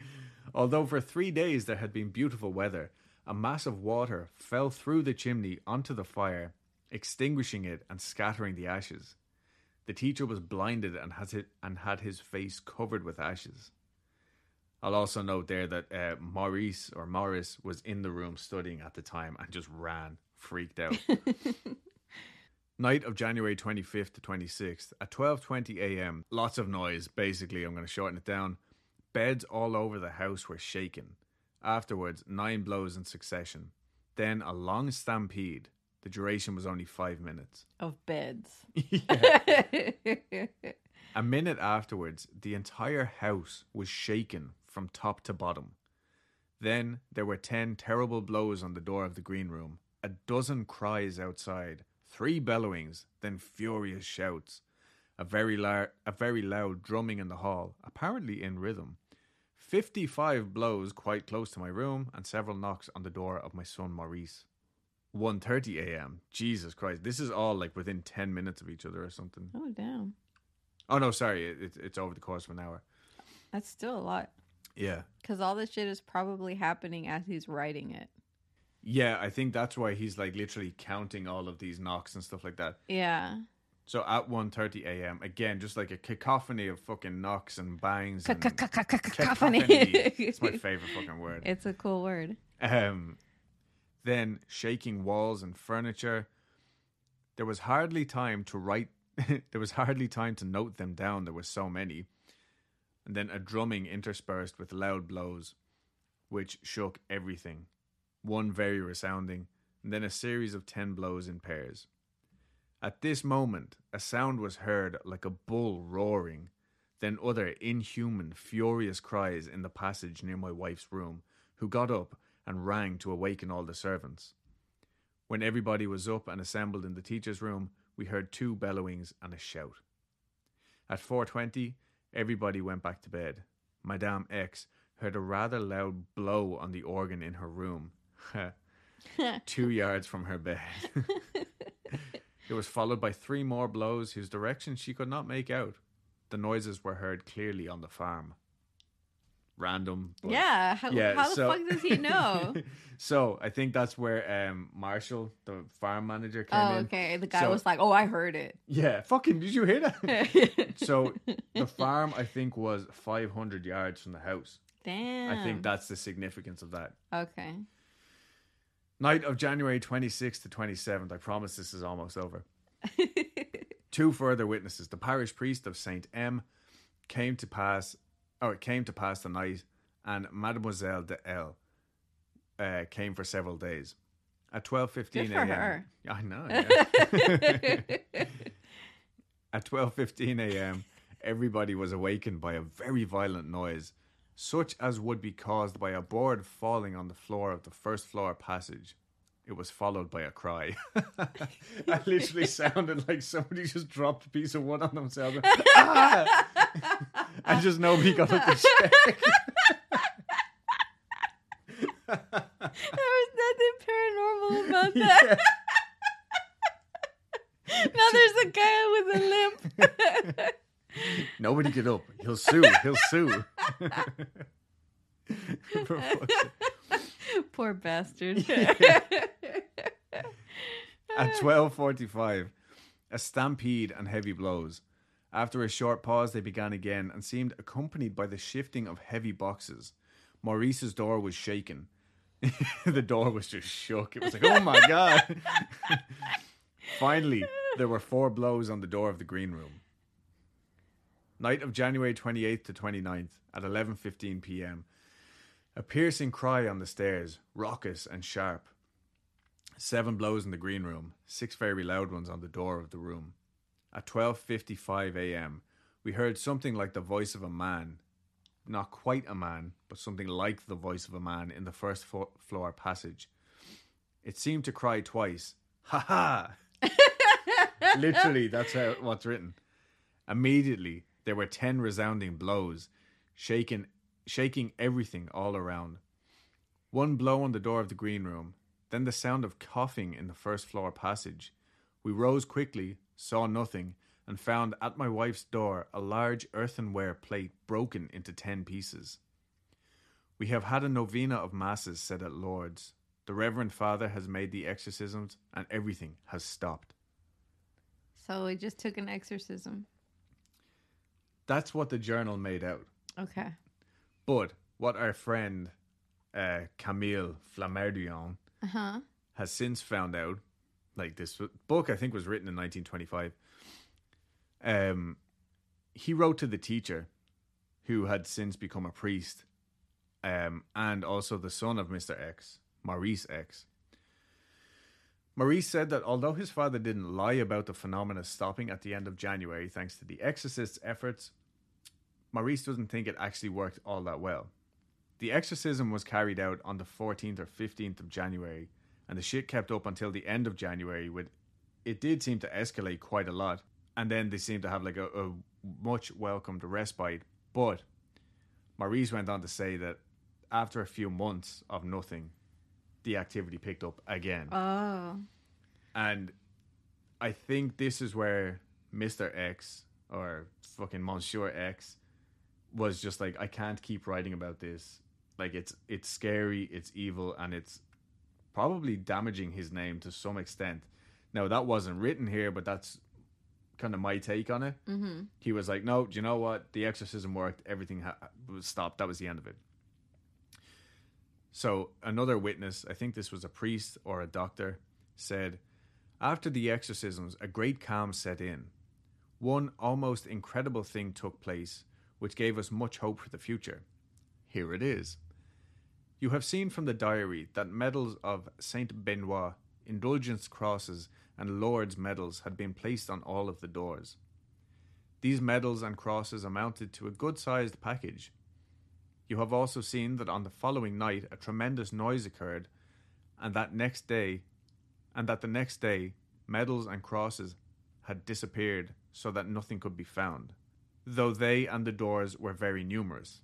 Although for 3 days there had been beautiful weather, a mass of water fell through the chimney onto the fire, extinguishing it and scattering the ashes. The teacher was blinded and has it and had his face covered with ashes. I'll also note there that uh, Maurice or Morris was in the room studying at the time and just ran, freaked out. Night of January 25th to 26th at 12:20 a.m. Lots of noise. Basically, I'm going to shorten it down. Beds all over the house were shaken. Afterwards, nine blows in succession. Then a long stampede. The duration was only five minutes. of beds. A minute afterwards, the entire house was shaken from top to bottom. Then there were ten terrible blows on the door of the green room, a dozen cries outside, three bellowings, then furious shouts, a very, lar- a very loud drumming in the hall, apparently in rhythm, 55 blows quite close to my room, and several knocks on the door of my son Maurice. 1.30 a.m. Jesus Christ. This is all like within 10 minutes of each other or something. oh damn, Oh no, sorry, it, it's it's over the course of an hour. that's still a lot. Yeah, Because all this shit is probably happening as he's writing it. yeah, I think that's why he's like literally counting all of these knocks and stuff like that. Yeah. So at 1.30 a.m. again, just like a cacophony of fucking knocks and bangs. Cacophony. It's my favorite fucking word. It's a cool word. Um, then shaking walls and furniture. There was hardly time to write. there was hardly time to note them down. There were so many. And then a drumming interspersed with loud blows, which shook everything. One very resounding, and then a series of ten blows in pairs. At this moment, a sound was heard like a bull roaring, then other inhuman, furious cries in the passage near my wife's room, who got up and rang to awaken all the servants. When everybody was up and assembled in the teacher's room, we heard two bellowings and a shout. At 4:20, everybody went back to bed. Madame X heard a rather loud blow on the organ in her room, 2 yards from her bed. it was followed by three more blows whose direction she could not make out. The noises were heard clearly on the farm. Random. yeah. How, yeah, how the fuck does he know? so I think that's where um Marshall, the farm manager, came oh, in. okay. The guy So- was like, "Oh, I heard it." Yeah, fucking, did you hear that? so so the farm, I think, was 500 yards from the house. damn. I think that's the significance of that. okay. Night of January 26th to 27th. I promise this is almost over. Two further witnesses. The parish priest of Saint M came to pass, or it came to pass the night, and Mademoiselle de L uh, came for several days. At 12:15 a.m. I know. yeah. At 12:15 a.m., everybody was awakened by a very violent noise, such as would be caused by a board falling on the floor of the first floor passage. It was followed by a cry. I literally sounded like somebody just dropped a piece of wood on themselves. ah! and just nobody got up to check. there was nothing paranormal about that. now there's a guy with a limp. Nobody get up. He'll sue. He'll sue. For fuck's sake. Poor bastard. At 12:45, a stampede and heavy blows. After a short pause, they began again and seemed accompanied by the shifting of heavy boxes. Maurice's door was shaken. the door was just shook. It was like, "Oh my god!" Finally, there were four blows on the door of the green room. Night of January 28th to 29th at 11:15 p.m. A piercing cry on the stairs, raucous and sharp. Seven blows in the green room, six very loud ones on the door of the room. At 12:55 a.m., we heard something like the voice of a man, not quite a man, but something like the voice of a man in the first fo- floor passage. It seemed to cry twice, "Ha ha!" Literally, that's how, what's written. Immediately, there were ten resounding blows, shaking, shaking everything all around. One blow on the door of the green room, then the sound of coughing in the first floor passage. We rose quickly, saw nothing, and found at my wife's door a large earthenware plate broken into ten pieces. We have had a novena of masses said at Lourdes. The Reverend Father has made the exorcisms, and everything has stopped. So it just took an exorcism. That's what the journal made out. Okay. But what our friend uh, Camille Flammarion Uh huh. has since found out, like this book I think was written in 1925. Um, he wrote to the teacher, who had since become a priest, um, and also the son of Mister X, Maurice X. Maurice said that although his father didn't lie about the phenomena stopping at the end of January thanks to the exorcist's efforts, Maurice doesn't think it actually worked all that well. The exorcism was carried out on the 14th or 15th of January, and the shit kept up until the end of January. With it did seem to escalate quite a lot, and then they seemed to have like a, a much welcomed respite. But Maurice went on to say that after a few months of nothing, the activity picked up again. Oh. And I think this is where Mr. X or fucking Monsieur X was just like, I can't keep writing about this. Like it's it's scary, it's evil, and it's probably damaging his name to some extent. Now that wasn't written here, but that's kind of my take on it. Mm-hmm. He was like, "No, do you know what? The exorcism worked. Everything ha- was stopped. That was the end of it." So another witness, I think this was a priest or a doctor, said, "After the exorcisms, a great calm set in. One almost incredible thing took place, which gave us much hope for the future. Here it is." You have seen from the diary that medals of Saint Benoit, indulgence crosses, and Lourdes medals had been placed on all of the doors. These medals and crosses amounted to a good sized package. You have also seen that on the following night a tremendous noise occurred, and that next day, and that the next day, medals and crosses had disappeared so that nothing could be found, though they and the doors were very numerous.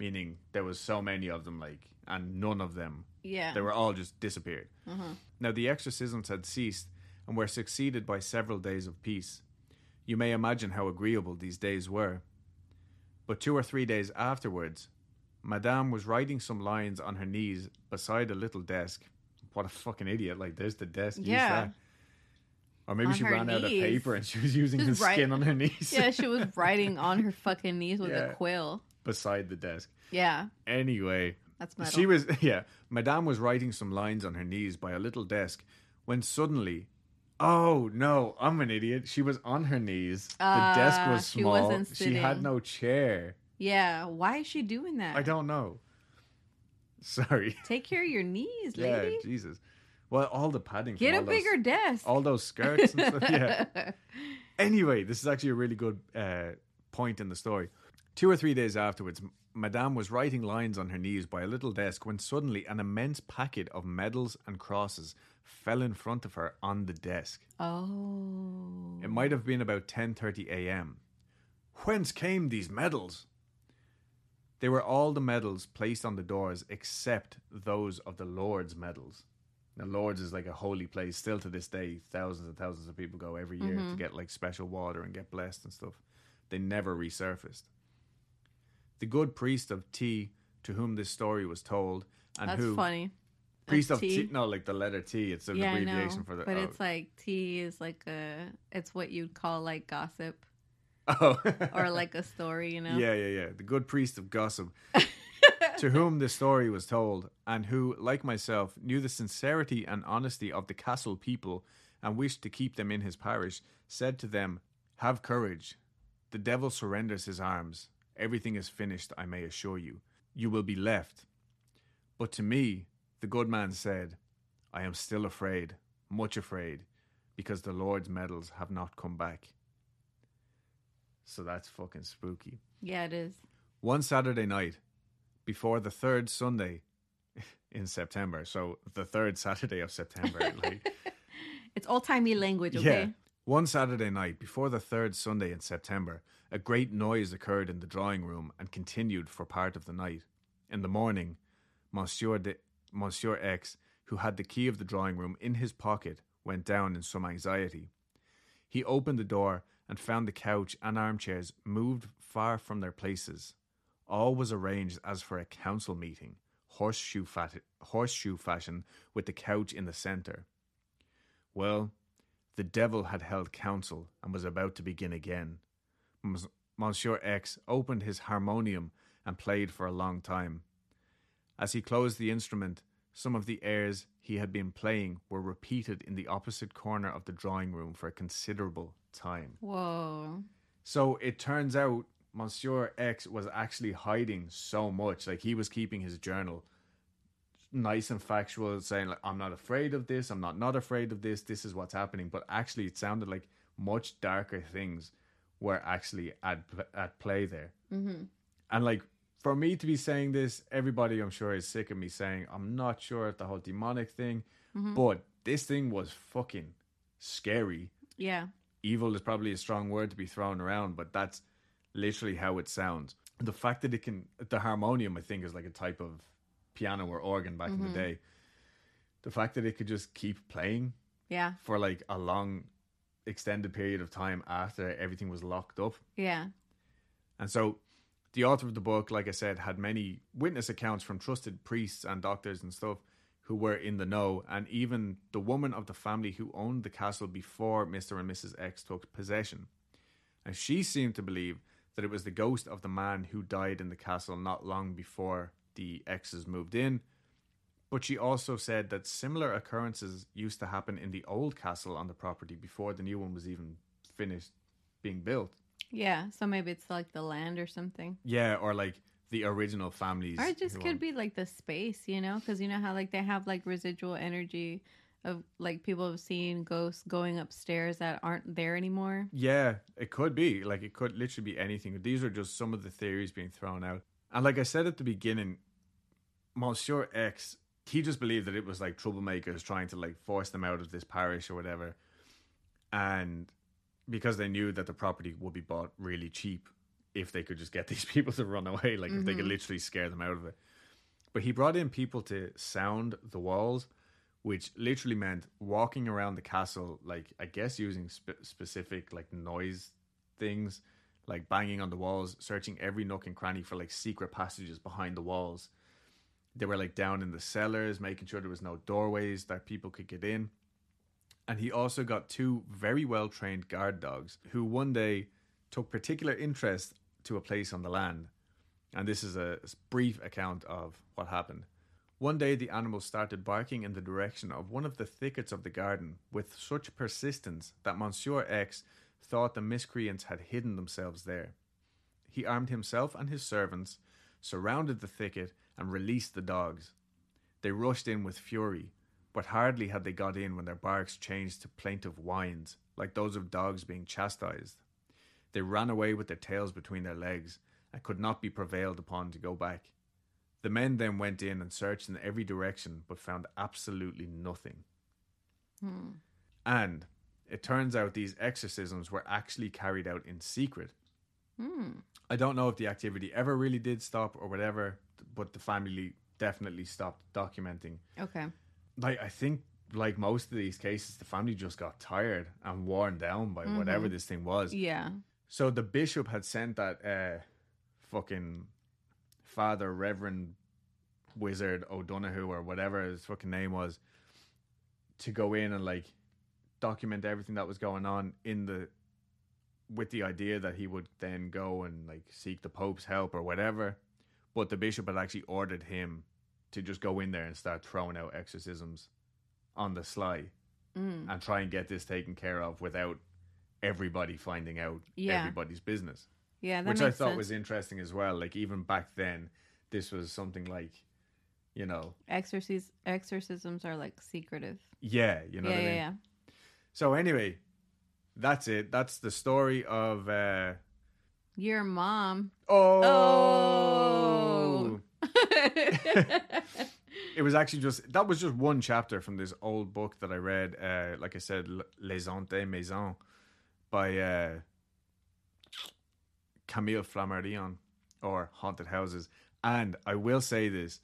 Meaning there was so many of them, like, and none of them Yeah. they were all just disappeared. Mhm. Now the exorcisms had ceased and were succeeded by several days of peace. You may imagine how agreeable these days were. But two or three days afterwards, Madame was writing some lines on her knees beside a little desk. What a fucking idiot! Like, there's the desk. Yeah. Or maybe On she her ran out of paper and she was using the write- skin on her knees yeah, she was writing on her fucking knees with Yeah. a quill. beside the desk. Yeah, Anyway, that's metal. She was, yeah. Madame was writing some lines on her knees by a little desk when suddenly, oh no, I'm an idiot. She was on her knees. The desk Ah, was she small. wasn't She had no chair. Yeah, why is she doing that? I don't know. Sorry. Take care of your knees, Yeah, lady. Jesus. Well, all the padding. Get a those- bigger desk. all those skirts and stuff. Yeah. Anyway, this is actually a really good uh, point in the story. Two or three days afterwards, Madame was writing lines on her knees by a little desk when suddenly an immense packet of medals and crosses fell in front of her on the desk. oh. It might have been about 10:30 a.m. Whence came these medals? They were all the medals placed on the doors except those of the Lourdes medals. Now, Lourdes is like a holy place. Still to this day, thousands and thousands of people go every year to mm-hmm. get like special water and get blessed and stuff. They never resurfaced. The good priest of T, to whom this story was told, and That's who funny. priest of T? T, no, like the letter T. It's an yeah, abbreviation know. for the. but oh. it's like T is like a. It's what you'd call like gossip oh. or like a story, you know. Yeah, yeah, yeah. The good priest of gossip, to whom the story was told, and who, like myself, knew the sincerity and honesty of the castle people and wished to keep them in his parish, said to them, Have courage. The devil surrenders his arms. Everything is finished, I may assure you. You will be left. But to me, the good man said, I am still afraid, much afraid, because the Lourdes medals have not come back. So that's fucking spooky. Yeah, it is. One Saturday night, before the third Sunday in September, so the third Saturday of September, like It's old timey language, okay? yeah. One Saturday night, before the third Sunday in September, a great noise occurred in the drawing room and continued for part of the night. In the morning, Monsieur, de, Monsieur X, who had the key of the drawing room in his pocket, went down in some anxiety. He opened the door and found the couch and armchairs moved far from their places. All was arranged as for a council meeting, horseshoe, fat- horseshoe fashion, with the couch in the centre. Well, the devil had held council and was about to begin again. Monsieur X opened his harmonium and played for a long time. As he closed the instrument, some of the airs he had been playing were repeated in the opposite corner of the drawing room for a considerable time. Whoa. So it turns out Monsieur X was actually hiding so much. Like he was keeping his journal nice and factual, saying like, "I'm not afraid of this. I'm not not afraid of this. This is what's happening." But actually, it sounded like much darker things were actually at at play there. Mm-hmm. And like for me to be saying this, everybody I'm sure is sick of me saying I'm not sure of the whole demonic thing, but this thing was fucking scary. Yeah. Evil is probably a strong word to be thrown around, but that's literally how it sounds. The fact that it can, the harmonium, I think, is like a type of piano or organ back in the mm-hmm. day. The fact that it could just keep playing Yeah. for like a long, extended period of time after everything was locked up Yeah. and so the author of the book, like I said, had many witness accounts from trusted priests and doctors and stuff who were in the know, and even the woman of the family who owned the castle before Mr. and Mrs. X took possession. And she seemed to believe that it was the ghost of the man who died in the castle not long before the X's moved in. But she also said that similar occurrences used to happen in the old castle on the property before the new one was even finished being built. Yeah. So maybe it's like the land or something. Yeah, or like the original families. Or it just could own- be like the space, you know? Because you know how like they have like residual energy of like people have seen ghosts going upstairs that aren't there anymore. Yeah, it could be. Like it could literally be anything. These are just some of the theories being thrown out. And like I said at the beginning, Monsieur X, he just believed that it was like troublemakers trying to like force them out of this parish or whatever. And because they knew that the property would be bought really cheap if they could just get these people to run away, like if they could mm-hmm. literally scare them out of it. But he brought in people to sound the walls, which literally meant walking around the castle, like I guess using spe- specific like noise things, like banging on the walls, searching every nook and cranny for like secret passages behind the walls. They were like down in the cellars, making sure there was no doorways that people could get in. And he also got two very well trained guard dogs who one day took particular interest to a place on the land. And this is a brief account of what happened. One day, the animals started barking in the direction of one of the thickets of the garden with such persistence that Monsieur X thought the miscreants had hidden themselves there. He armed himself and his servants, surrounded the thicket, and released the dogs. They rushed in with fury, but hardly had they got in when their barks changed to plaintive whines, like those of dogs being chastised. They ran away with their tails between their legs and could not be prevailed upon to go back. The men then went in and searched in every direction but found absolutely nothing. Hmm. And it turns out these exorcisms were actually carried out in secret. Hmm. I don't know if the activity ever really did stop or whatever, but the family definitely stopped documenting. Okay. Like I think like most of these cases, the family just got tired and worn down by whatever mm-hmm. this thing was. Yeah. So the bishop had sent that uh fucking father Reverend Wizard O'Donoghue or whatever his fucking name was to go in and like document everything that was going on in the with the idea that he would then go and like seek the Pope's help or whatever. But the bishop had actually ordered him to just go in there and start throwing out exorcisms on the sly. Mm. and try and get this taken care of without everybody finding out Yeah. everybody's business. Yeah, that Which I thought sense. was interesting as well. Like even back then, this was something like, you know, Exorcis- exorcisms are like secretive. yeah, you know yeah, what I yeah, mean. yeah. So anyway, that's it. That's the story of. uh Your mom. Oh. Oh. It was actually just that was just one chapter from this old book that I read. Uh, like I said, Les Hantes Maisons by uh, Camille Flammarion or Haunted Houses. And I will say this: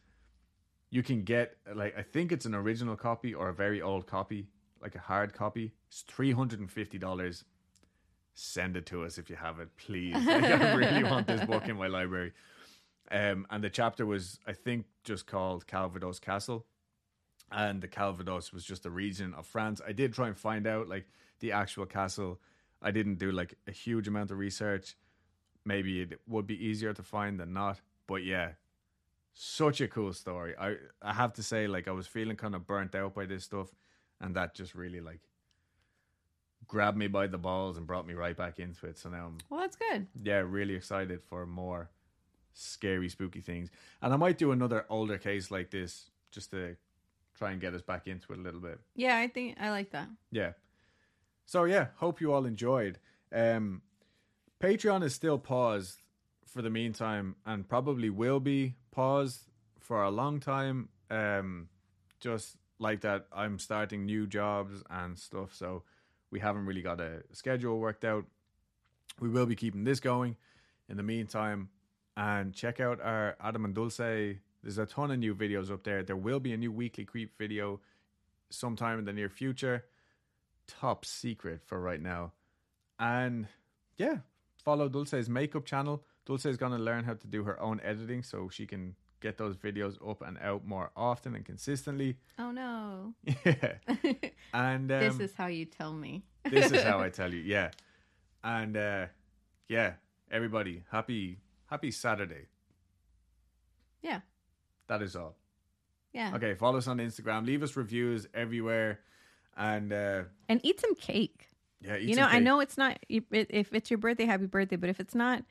you can get like I think it's an original copy or a very old copy, like a hard copy. It's three hundred and fifty dollars. Send it to us if you have it, please. Like, I really want this book in my library. Um, and the chapter was, I think, just called Calvados Castle. And the Calvados was just a region of France. I did try and find out like the actual castle. I didn't do like a huge amount of research. Maybe it would be easier to find than not. But yeah, such a cool story. I I have to say, like I was feeling kind of burnt out by this stuff, and that just really like grabbed me by the balls and brought me right back into it. So now I'm well, that's good. yeah, really excited for more scary, spooky things. And I might do another older case like this just to try and get us back into it a little bit. Yeah, I think I like that. Yeah. So yeah, hope you all enjoyed. Um Patreon is still paused for the meantime and probably will be paused for a long time. Um just like that I'm starting new jobs and stuff, so we haven't really got a schedule worked out. We will be keeping this going in the meantime. And check out our Adam and Dulce. There's a ton of new videos up there. There will be a new weekly creep video sometime in the near future. Top secret for right now. And yeah, follow Dulce's makeup channel. Dulce is going to learn how to do her own editing so she can get those videos up and out more often and consistently. Oh no. Yeah. And um, this is how you tell me. this is how I tell you. Yeah. And uh yeah, everybody, happy happy Saturday. Yeah. That is all. Yeah. Okay, follow us on Instagram, leave us reviews everywhere and uh And eat some cake. Yeah, eat you know, I know it's not if it's your birthday, happy birthday, but if it's not,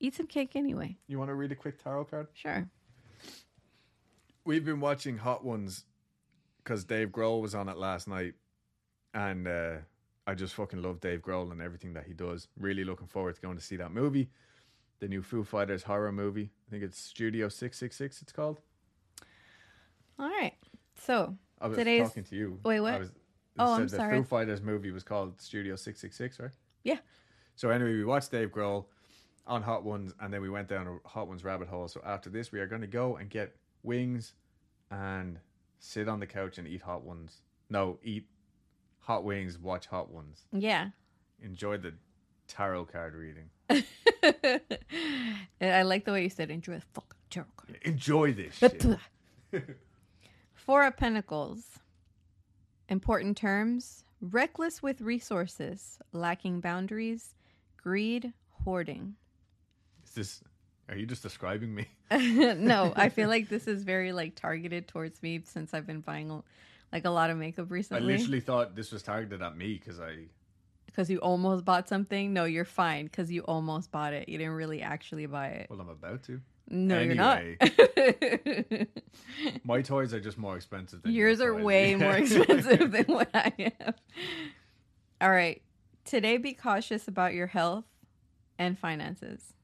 eat some cake anyway. You want to read a quick tarot card? Sure. We've been watching Hot Ones cuz Dave Grohl was on it last night and uh I just fucking love Dave Grohl and everything that he does. Really looking forward to going to see that movie. The new Foo Fighters horror movie. I think it's Studio 666 it's called. All right. So I was Today's- talking to you. Wait, what? Oh, I'm the sorry. Foo Fighters movie was called Studio 666, right? Yeah. So anyway, we watched Dave Grohl on Hot Ones, and then we went down a Hot Ones rabbit hole. So after this, we are going to go and get wings and sit on the couch and eat Hot Ones. No, eat hot wings, watch Hot Ones. yeah. Enjoy the tarot card reading. I like the way you said enjoy the fucking tarot card. Enjoy this shit. Four of Pentacles. Important terms reckless with resources, lacking boundaries, greed, hoarding. Is this? Are you just describing me? no, I feel like this is very like targeted towards me since I've been buying like a lot of makeup recently. I literally thought this was targeted at me because I. Because you almost bought something. No, you're fine because you almost bought it. You didn't really actually buy it. Well, I'm about to. No, Anyway. you're not. My toys are just more expensive than Yours your are way more expensive than what I have. All right. Today, be cautious about your health and finances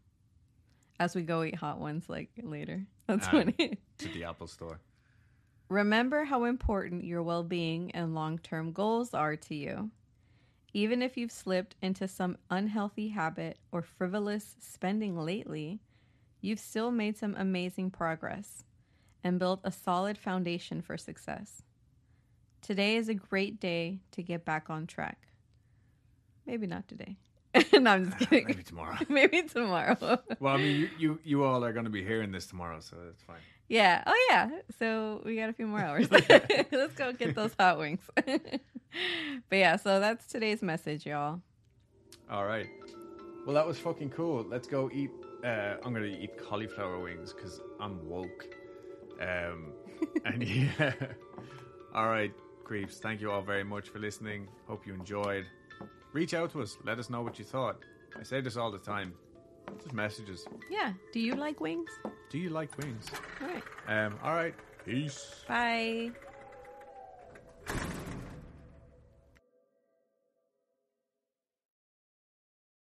as we go eat hot ones like later. That's funny. to the Apple Store. Remember how important your well being and long term goals are to you. Even if you've slipped into some unhealthy habit or frivolous spending lately, you've still made some amazing progress and built a solid foundation for success. Today is a great day to get back on track. Maybe not today. no, I'm just uh, kidding. Maybe tomorrow. Maybe tomorrow. Well, I mean, you, you, you all are going to be hearing this tomorrow, so that's fine. Yeah. Oh, yeah. So we got a few more hours. Let's go get those hot wings. but yeah, so that's today's message, y'all. All right. Well, that was fucking cool. Let's go eat. Uh, I'm going to eat cauliflower wings because I'm woke. Um, and yeah. All right. creeps, thank you all very much for listening. Hope you enjoyed. Reach out to us. Let us know what you thought. I say this all the time. Just messages. Yeah. Do you like wings? Do you like wings? All right. Um, all right. Peace. Bye.